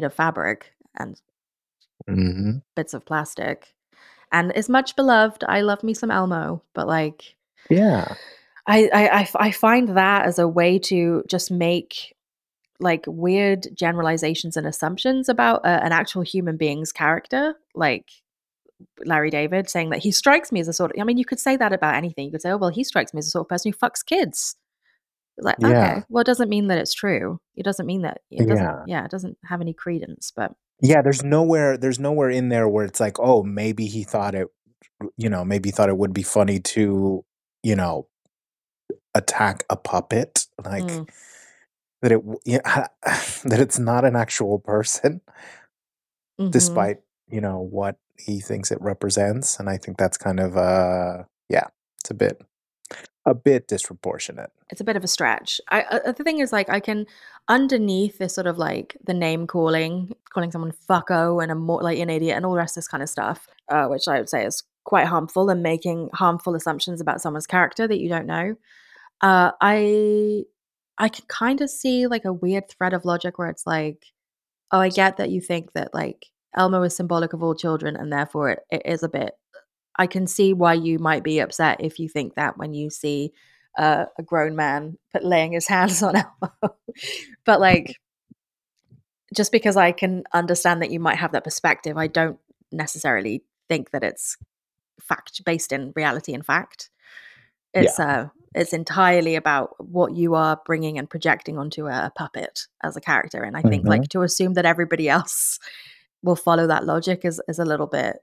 of fabric and Mm-hmm. bits of plastic, and is much beloved. I love me some Elmo, but like Yeah. I I I find that as a way to just make like weird generalizations and assumptions about uh, an actual human being's character, like Larry David saying that he strikes me as a sort of. I mean, you could say that about anything. You could say, "Oh, well, he strikes me as a sort of person who fucks kids." Like, Yeah. okay, well, it doesn't mean that it's true. It doesn't mean that. It doesn't. Yeah. Yeah, it doesn't have any credence. But Yeah, there's nowhere there's nowhere in there where it's like, oh, maybe he thought it you know, maybe he thought it would be funny to, you know, attack a puppet like Mm. that it yeah, that it's not an actual person Mhm. despite, you know, what he thinks it represents and I think that's kind of uh yeah, it's a bit a bit disproportionate. it's a bit of a stretch. I uh, the thing is like I can underneath this sort of like the name calling, calling someone fucko and a more like an idiot and all the rest of this kind of stuff, uh, which I would say is quite harmful and making harmful assumptions about someone's character that you don't know. Uh, I I can kind of see like a weird thread of logic where it's like, oh, I get that you think that like Elmo is symbolic of all children and therefore it, it is a bit. I can see why you might be upset if you think that when you see uh, a grown man put laying his hands on Elmo. but like, just because I can understand that you might have that perspective, I don't necessarily think that it's fact based in reality and fact. It's uh, it's entirely about what you are bringing and projecting onto a, a puppet as a character, and I think Mhm. like to assume that everybody else will follow that logic is is a little bit.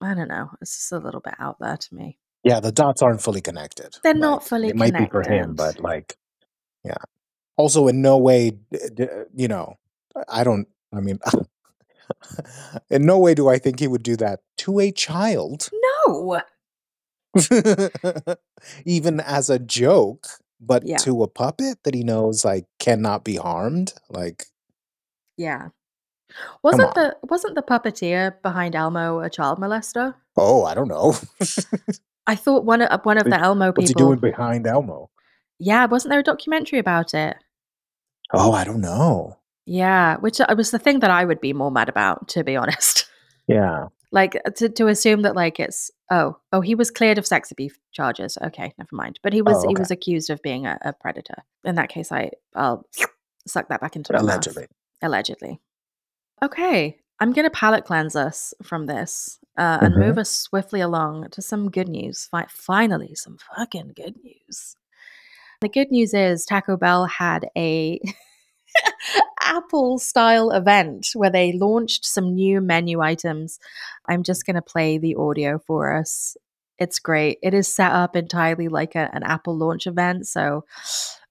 I don't know. It's just a little bit out there to me. Yeah, the dots aren't fully connected. They're not fully connected. it might be for him, but like, yeah. Also, in no way, d- uh, you know, I don't. I mean, in no way do I think he would do that to a child, No. even as a joke. But Yeah. to a puppet that he knows like cannot be harmed, like Yeah. Wasn't on. the wasn't the puppeteer behind Elmo a child molester? oh, I don't know, I thought one of one of the Elmo what's he people. doing behind Elmo? Yeah, wasn't there a documentary about it? Oh, I don't know. Yeah, which uh, was the thing that I would be more mad about, to be honest. Yeah, like uh, to to assume that like it's oh oh he was cleared of sex abuse charges. Okay, never mind. But he was Oh, he okay. was accused of being a, a predator. In that case, I I'll suck that back into my mouth. allegedly. Allegedly. Okay, I'm going to palate cleanse us from this uh, and Mhm. move us swiftly along to some good news. Fi- finally, some fucking good news. The good news is Taco Bell had a Apple style event where they launched some new menu items. I'm just going to play the audio for us. It's great. It is set up entirely like a, an Apple launch event. So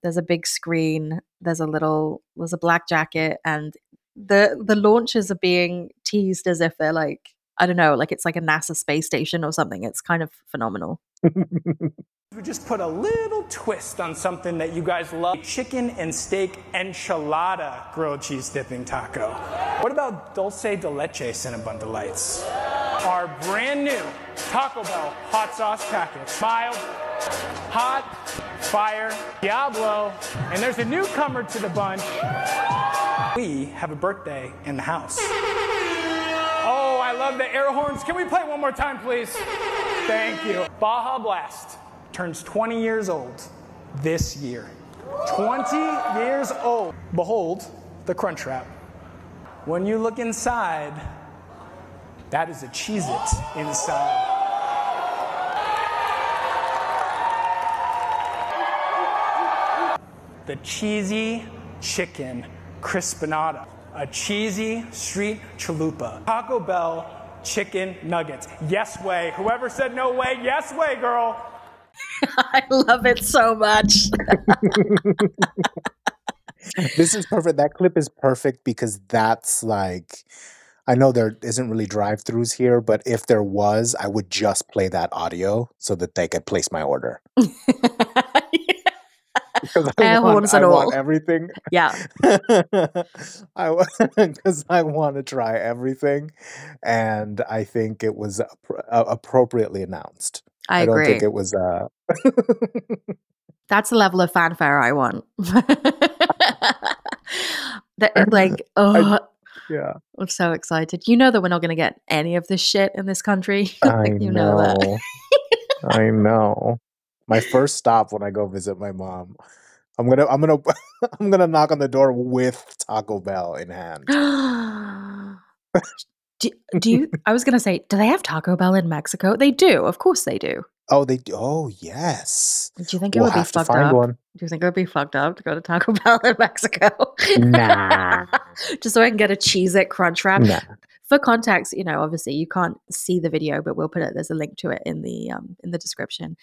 there's a big screen, there's a little, there's a black jacket, and the the launches are being teased as if they're like I don't know, like it's like a NASA space station or something. It's kind of phenomenal. We just put a little twist on something that you guys love chicken and steak enchilada grilled cheese dipping taco. What about dulce de leche Cinnabon Delights? Our brand new Taco Bell hot sauce package. Mild, hot, fire, Diablo, and there's a newcomer to the bunch. We have a birthday in the house. Oh, I love the air horns. Can we play one more time, please? Thank you. Baja Blast turns 20 years old this year. 20 years old. Behold the Crunch Wrap. When you look inside, That is a Cheez It inside. The cheesy chicken crispanada. A cheesy street chalupa. Taco Bell chicken nuggets. Yes way. Whoever said no way, yes way, girl. I love it so much. this is perfect. That clip is perfect because that's like I know there isn't really drive-throughs here, but if there was, I would just play that audio so that they could place my order. Because I, Air want, horns I and want all. everything. Yeah. I because I want to try everything, and I think it was uh, appropriately announced. I don't think agree. it was. Uh, That's the level of fanfare I want. That- like, oh, yeah, I'm so excited. You know that we're not going to get any of this shit in this country. I you know that. know. I know. My first stop when I go visit my mom, I'm gonna, I'm gonna, I'm gonna knock on the door with Taco Bell in hand. do, do you? I was to say, do they have Taco Bell in Mexico? They do. Of course they do. Oh, they. do- Oh, yes. Do you think it We'll would be fucked up? one. Do you think it would be fucked up to go to Taco Bell in Mexico? Nah. Just so I can get a Cheez-It crunch wrap. Nah. For context, you know, obviously you can't see the video, but we'll put it. There's a link to it in the um in the description.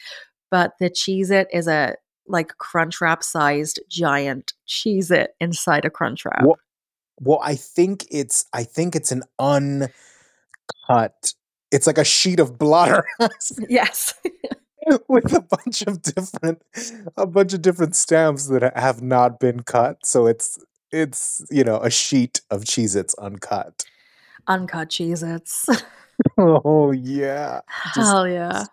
But the Cheez-It is a like crunch wrap sized giant Cheez-It inside a crunch wrap. Well, well, I think it's, I think it's an uncut. It's like a sheet of blotter. Yes. with a bunch of different a bunch of different stamps that have not been cut so it's it's you know a sheet of Cheez-Its uncut Uncut Cheez-Its. oh yeah Just- Hell yeah.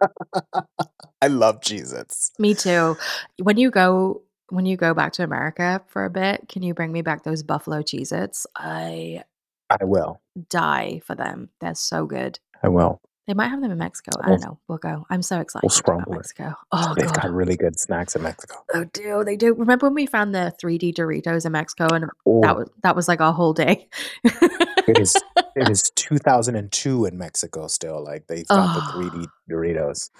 i love Cheez-Its Me too. When you go when you go back to America for a bit, can you bring me back those buffalo Cheez-Its? I i will die for them. They're so good. i will They might have them in Mexico. I don't know. We'll go. I'm so excited we'll about scramble. Mexico. Oh they've god. got really good snacks in mexico Oh, do they do? Remember when we found the 3D Doritos in Mexico, and Oh. that was that was like our whole day. it is it is 2002 in mexico still like they've got the Oh. Ah. 3d doritos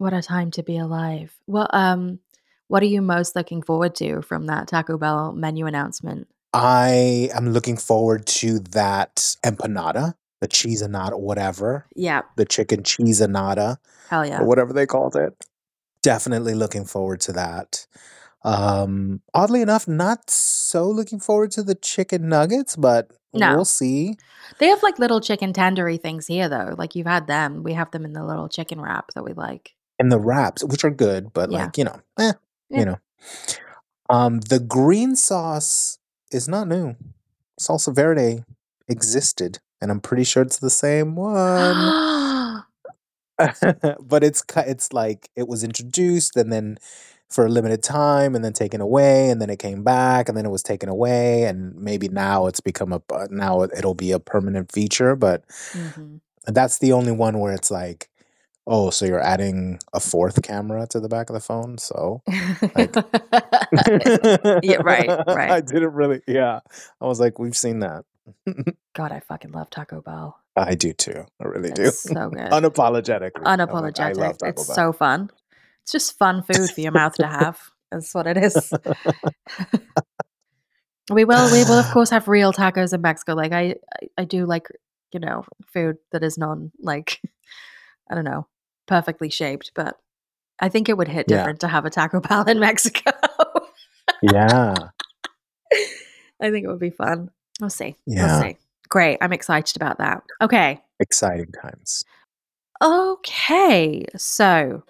what a time to be alive. Well, um, what are you most looking forward to from that Taco Bell menu announcement? i am looking forward to that empanada the cheese anada whatever Yeah, the chicken cheese anada hell yeah. or whatever they called it. Definitely looking forward to that. Um, oddly enough, not so looking forward to the chicken nuggets, but No. we'll see. They have like little chicken tandoori things here, though. Like you've had them. We have them in the little chicken wrap that we like. And the wraps, which are good, but Yeah. like you know, eh, Yeah. you know. Um, the green sauce is not new. Salsa verde existed, and I'm pretty sure it's the same one. but it's it's like it was introduced and then for a limited time and then taken away and then it came back and then it was taken away and maybe now it's become a now it- it'll be a permanent feature but Mhm. that's the only one where it's like oh so you're adding a fourth camera to the back of the phone so yeah, right, right. i didn't really yeah i was like we've seen that God, I fucking love Taco Bell. i do too i really do so good. unapologetically I'm like, I Unapologetic. love Taco it's Bell. so fun. It's just fun food for your mouth to have. That's what it is. we will, we will of course have real tacos in Mexico. Like I, I, I do like you know food that is non like I don't know perfectly shaped, but I think it would hit Yeah. different to have a Taco Bell in Mexico. yeah I think it would be fun. We'll see. Yeah. We'll see. Great. I'm excited about that. Okay. exciting times Okay, so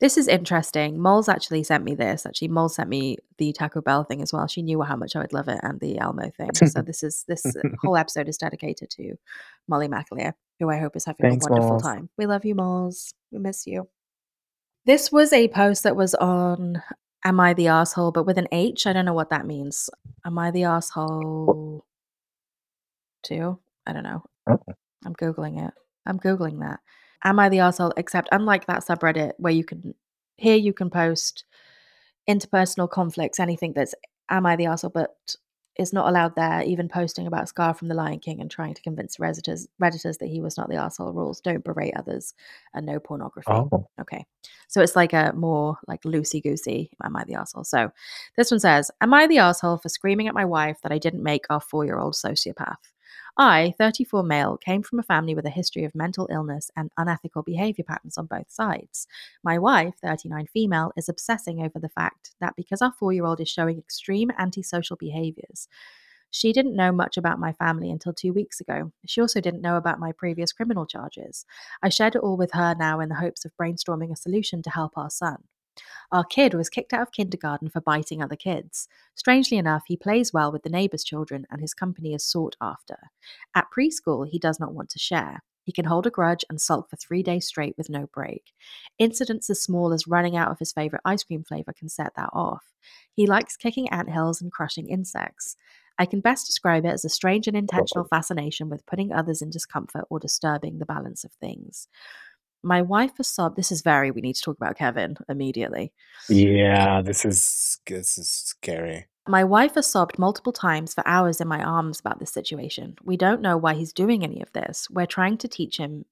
this is interesting. Moles actually sent me this. Actually, Mole sent me the Taco Bell thing as well. She knew how much I would love it and the Elmo thing. So this is this whole episode is dedicated to Molly McAleer, who I hope is having Thanks, a wonderful Moles. time. We love you, Moles. We miss you. This was a post that was on Am I the Asshole, but with an H. I don't know what that means. Am I the asshole too? I don't know. Oh. I'm Googling it. I'm Googling that. Am I the asshole? Except unlike that subreddit where you can here you can post interpersonal conflicts, anything that's am I the asshole, but is not allowed there, even posting about Scar from The Lion King and trying to convince Redditors, Redditors that he was not the asshole rules. Don't berate others and no pornography. Oh. Okay. So it's like a more like loosey goosey. Am I the asshole? So this one says, Am I the asshole for screaming at my wife that I didn't make our four year old sociopath? I, 34 male, came from a family with a history of mental illness and unethical behavior patterns on both sides. My wife, 39 female, is obsessing over the fact that because our four year old is showing extreme antisocial behaviors, she didn't know much about my family until two weeks ago. She also didn't know about my previous criminal charges. I shared it all with her now in the hopes of brainstorming a solution to help our son. Our kid was kicked out of kindergarten for biting other kids. Strangely enough, he plays well with the neighbours' children and his company is sought after. At preschool, he does not want to share. He can hold a grudge and sulk for three days straight with no break. Incidents as small as running out of his favourite ice cream flavour can set that off. He likes kicking ant hills and crushing insects. I can best describe it as a strange and intentional fascination with putting others in discomfort or disturbing the balance of things. My wife has sobbed. This is very, we need to talk about Kevin immediately. Yeah, this is this is scary. My wife has sobbed multiple times for hours in my arms about this situation. We don't know why he's doing any of this. We're trying to teach him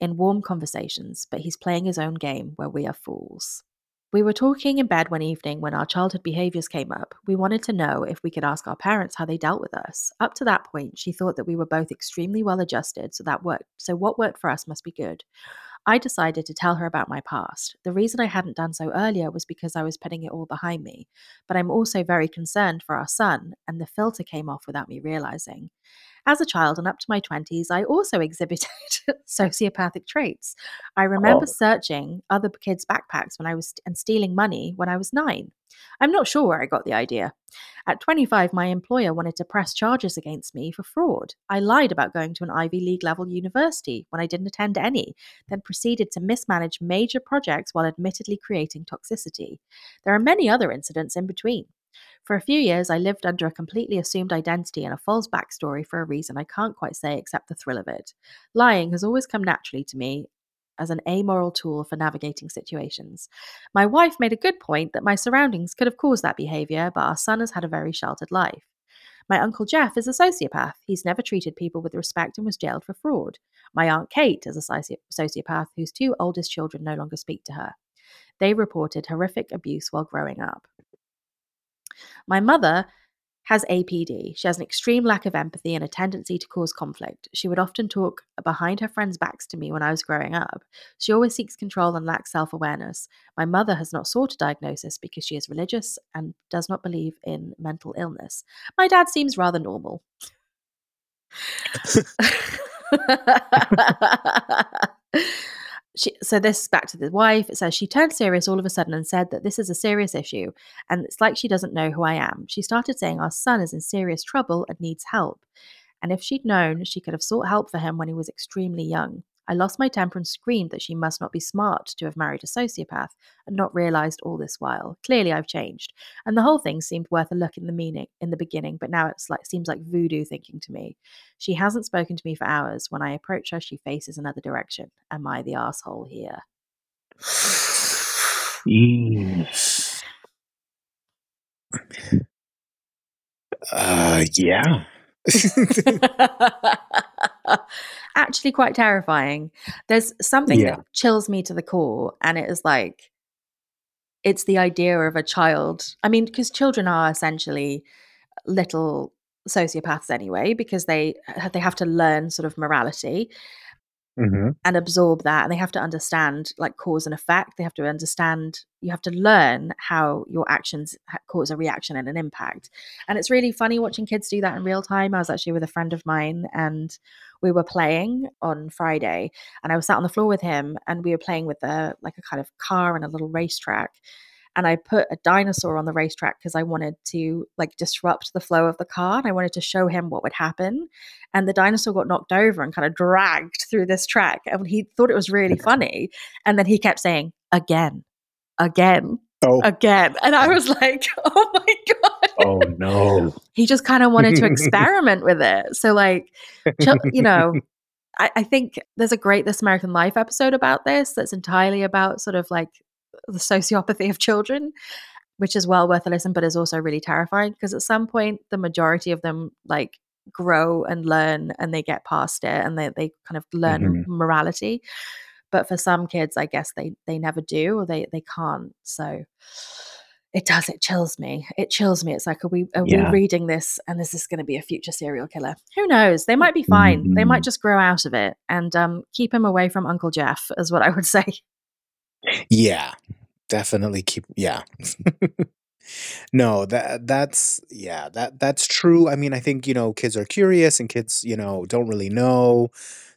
in warm conversations, but he's playing his own game where we are fools. We were talking in bed one evening when our childhood behaviors came up. We wanted to know if we could ask our parents how they dealt with us. Up to that point, she thought that we were both extremely well adjusted, so that worked. So what worked for us must be good. I decided to tell her about my past. The reason I hadn't done so earlier was because I was putting it all behind me. But I'm also very concerned for our son, and the filter came off without me realizing. As a child and up to my 20s, I also exhibited sociopathic traits. I oh. remember Oh. searching other kids' backpacks when I was and stealing money when I was 9. I'm not sure where I got the idea. At 25, my employer wanted to press charges against me for fraud. I lied about going to an Ivy League level university when I didn't attend any, then proceeded to mismanage major projects while admittedly creating toxicity. There are many other incidents in between. For a few years, I lived under a completely assumed identity and a false backstory for a reason I can't quite say except the thrill of it. Lying has always come naturally to me as an amoral tool for navigating situations. My wife made a good point that my surroundings could have caused that behavior, but our son has had a very sheltered life. My uncle Jeff is a sociopath. He's never treated people with respect and was jailed for fraud. My aunt Kate is a soci- sociopath whose two oldest children no longer speak to her. They reported horrific abuse while growing up. My mother has APD. She has an extreme lack of empathy and a tendency to cause conflict. She would often talk behind her friends' backs to me when I was growing up. She always seeks control and lacks self awareness. My mother has not sought a diagnosis because she is religious and does not believe in mental illness. My dad seems rather normal. she, so this back to the wife. It says she turned serious all of a sudden and said that this is a serious issue, and it's like she doesn't know who I am. She started saying our son is in serious trouble and needs help, and if she'd known, she could have sought help for him when he was extremely young. I lost my temper and screamed that she must not be smart to have married a sociopath and not realized all this while. Clearly, I've changed, and the whole thing seemed worth a look in the meaning in the beginning, but now it's like seems like voodoo thinking to me. She hasn't spoken to me for hours. When I approach her, she faces another direction. Am I the asshole here? Yeesh. Uh, yeah. Actually, quite terrifying. There's something Yeah. that chills me to the core, and it is like it's the idea of a child. I mean, because children are essentially little sociopaths anyway, because they uh, they have to learn sort of morality hmm and absorb that and they have to understand like cause and effect. They have to understand you have to learn how your actions cause a reaction and an impact. And it's really funny watching kids do that in real time. I was actually with a friend of mine and we were playing on friday and i was sat on the floor with him and we were playing with a like a kind of car and a little racetrack and I put a dinosaur on the racetrack because I wanted to like disrupt the flow of the car and I wanted to show him what would happen. And the dinosaur got knocked over and kind of dragged through this track. And he thought it was really funny. And then he kept saying, again, again, Oh. again. And I was like, oh my God. Oh no. He just kind of wanted to experiment with it. So, like, you know, I, I think there's a great This American Life episode about this that's entirely about sort of like the sociopathy of children. which is well worth a listen, but is also really terrifying because at some point the majority of them like grow and learn and they get past it and they, they kind of learn Mhm. morality. But for some kids, I guess they they never do or they they can't. So it does, it chills me. It chills me. It's like, are we are Yeah. we reading this and is this gonna be a future serial killer? Who knows? They might be fine. They might Mhm. just grow out of it and um keep him away from Uncle Jeff, is what I would say. Yeah, definitely keep. Yeah, no, that that's yeah, that that's true. I mean, I think you know, kids are curious and kids, you know, don't really know,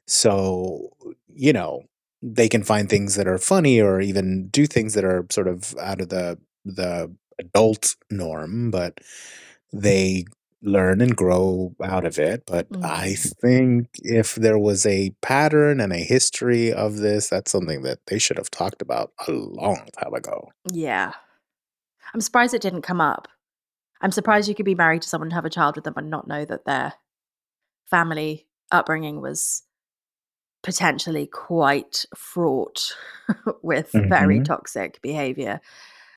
so you know, they can find things that are funny or even do things that are sort of out of the the adult norm, but mm. they learn and grow out of it. But I Mhm. think if there was a pattern and a history of this, that's something that they should have talked about a long time ago. Yeah. I'm surprised it didn't come up. I'm surprised you could be married to someone and have a child with them and not know that their family upbringing was potentially quite fraught with very Mhm. toxic behavior.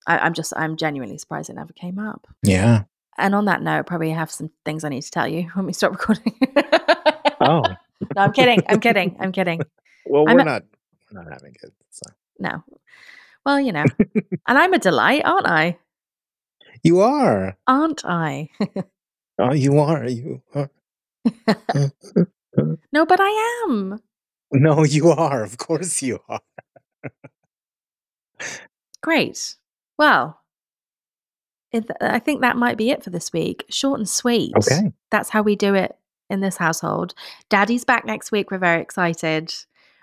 I, I'm just, I'm genuinely surprised it never came up. Yeah. And on that note, probably have some things I need to tell you when we stop recording. Oh. no, I'm kidding. I'm kidding. I'm kidding. Well, I'm we're a- not we're not having kids. So. No. Well, you know, and I'm a delight, aren't I? You are. Aren't I? Oh, you are. You are. no, but I am. No, you are. Of course you are. Great. Well, it, I think that might be it for this week. Short and sweet. Okay. That's how we do it in this household. Daddy's back next week. We're very excited.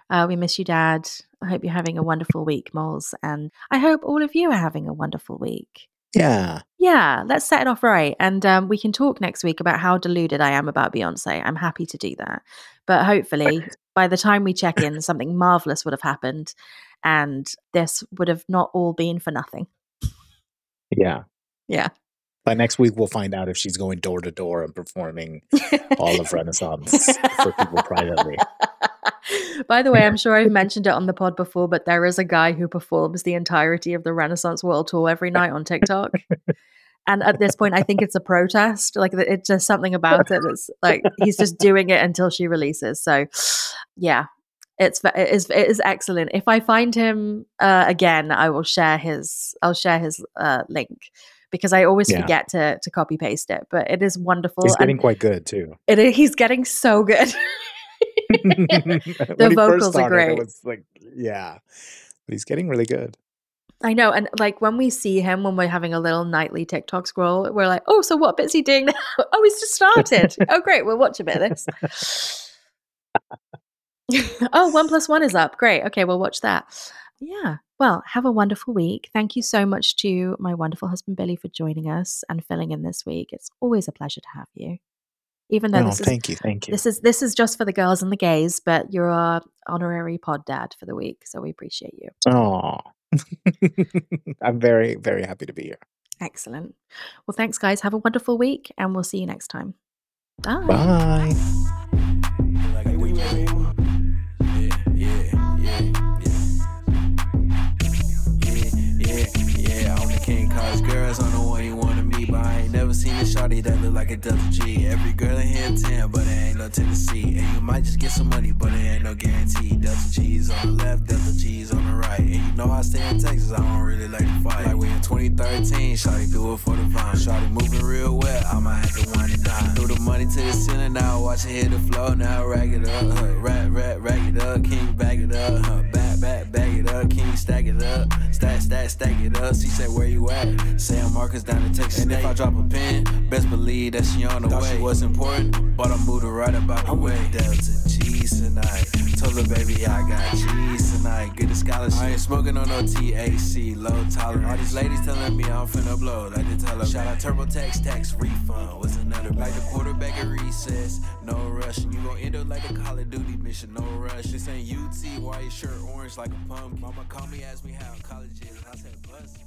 Uh, we miss you, Dad. I hope you're having a wonderful week, Moles. And I hope all of you are having a wonderful week. Yeah. Yeah, let's set it off right. And um, we can talk next week about how deluded I am about Beyonce. I'm happy to do that. But hopefully, by the time we check in, something marvelous would have happened. And this would have not all been for nothing. Yeah. Yeah. By next week, we'll find out if she's going door to door and performing all of Renaissance for people privately. By the way, I'm sure I've mentioned it on the pod before, but there is a guy who performs the entirety of the Renaissance World Tour every night on TikTok. And at this point, I think it's a protest. Like it's just something about it that's like he's just doing it until she releases. So, yeah, it's it is it is excellent. If I find him uh, again, I will share his I'll share his uh, link because I always Yeah. forget to to copy paste it. But it is wonderful. He's getting quite good too. it is, he's getting so good. the he vocals are great. It was like, yeah, but he's getting really good. I know, and like when we see him when we're having a little nightly TikTok scroll, we're like, "Oh, so what bit's he doing now? oh, he's just started. oh, great, we'll watch a bit of this." oh, one plus one is up. Great. Okay, we'll watch that. Yeah. Well, have a wonderful week. Thank you so much to my wonderful husband Billy for joining us and filling in this week. It's always a pleasure to have you. Even though No, this is thank you, thank you. this is this is just for the girls and the gays, but you're our honorary pod dad for the week, so we appreciate you. Oh, I'm very, very happy to be here. Excellent. Well, thanks, guys. Have a wonderful week, and we'll see you next time. Bye. Bye. Seen a shawty that look like a Delta G. Every girl in here 10, but it ain't no Tennessee. And you might just get some money, but it ain't no guarantee. Delta G's on the left, Delta G's on the right. And you know I stay in Texas, I don't really like to fight. Like we in 2013, shawty do it for the vine. Shawty moving real well, I might have to wind it down. Throw the money to the ceiling, now watch it hit the floor, now rack it up, huh. Rack, rack, rack it up, king back it up, huh. Back, back, back it up, king stack it up. Stack, stack, stack it up. She said, Where you at? Say I'm Marcus down in Texas. And if I drop a pin, best believe that she on the Thought way. she was important, but I moved her right about the way. Delta G's tonight. Told her, baby, I got cheese tonight. Get a scholarship. I ain't smoking on no THC, low tolerance. All these ladies telling me I'm finna blow. Like they tell her, shout out TurboTax, tax refund. Was another like the quarterback at recess. No rush. And you gon' end up like a Call of Duty mission. No rush. This ain't UT. Why your shirt orange like a pumpkin? Mama called me, asked me how college is. And I said, buzz.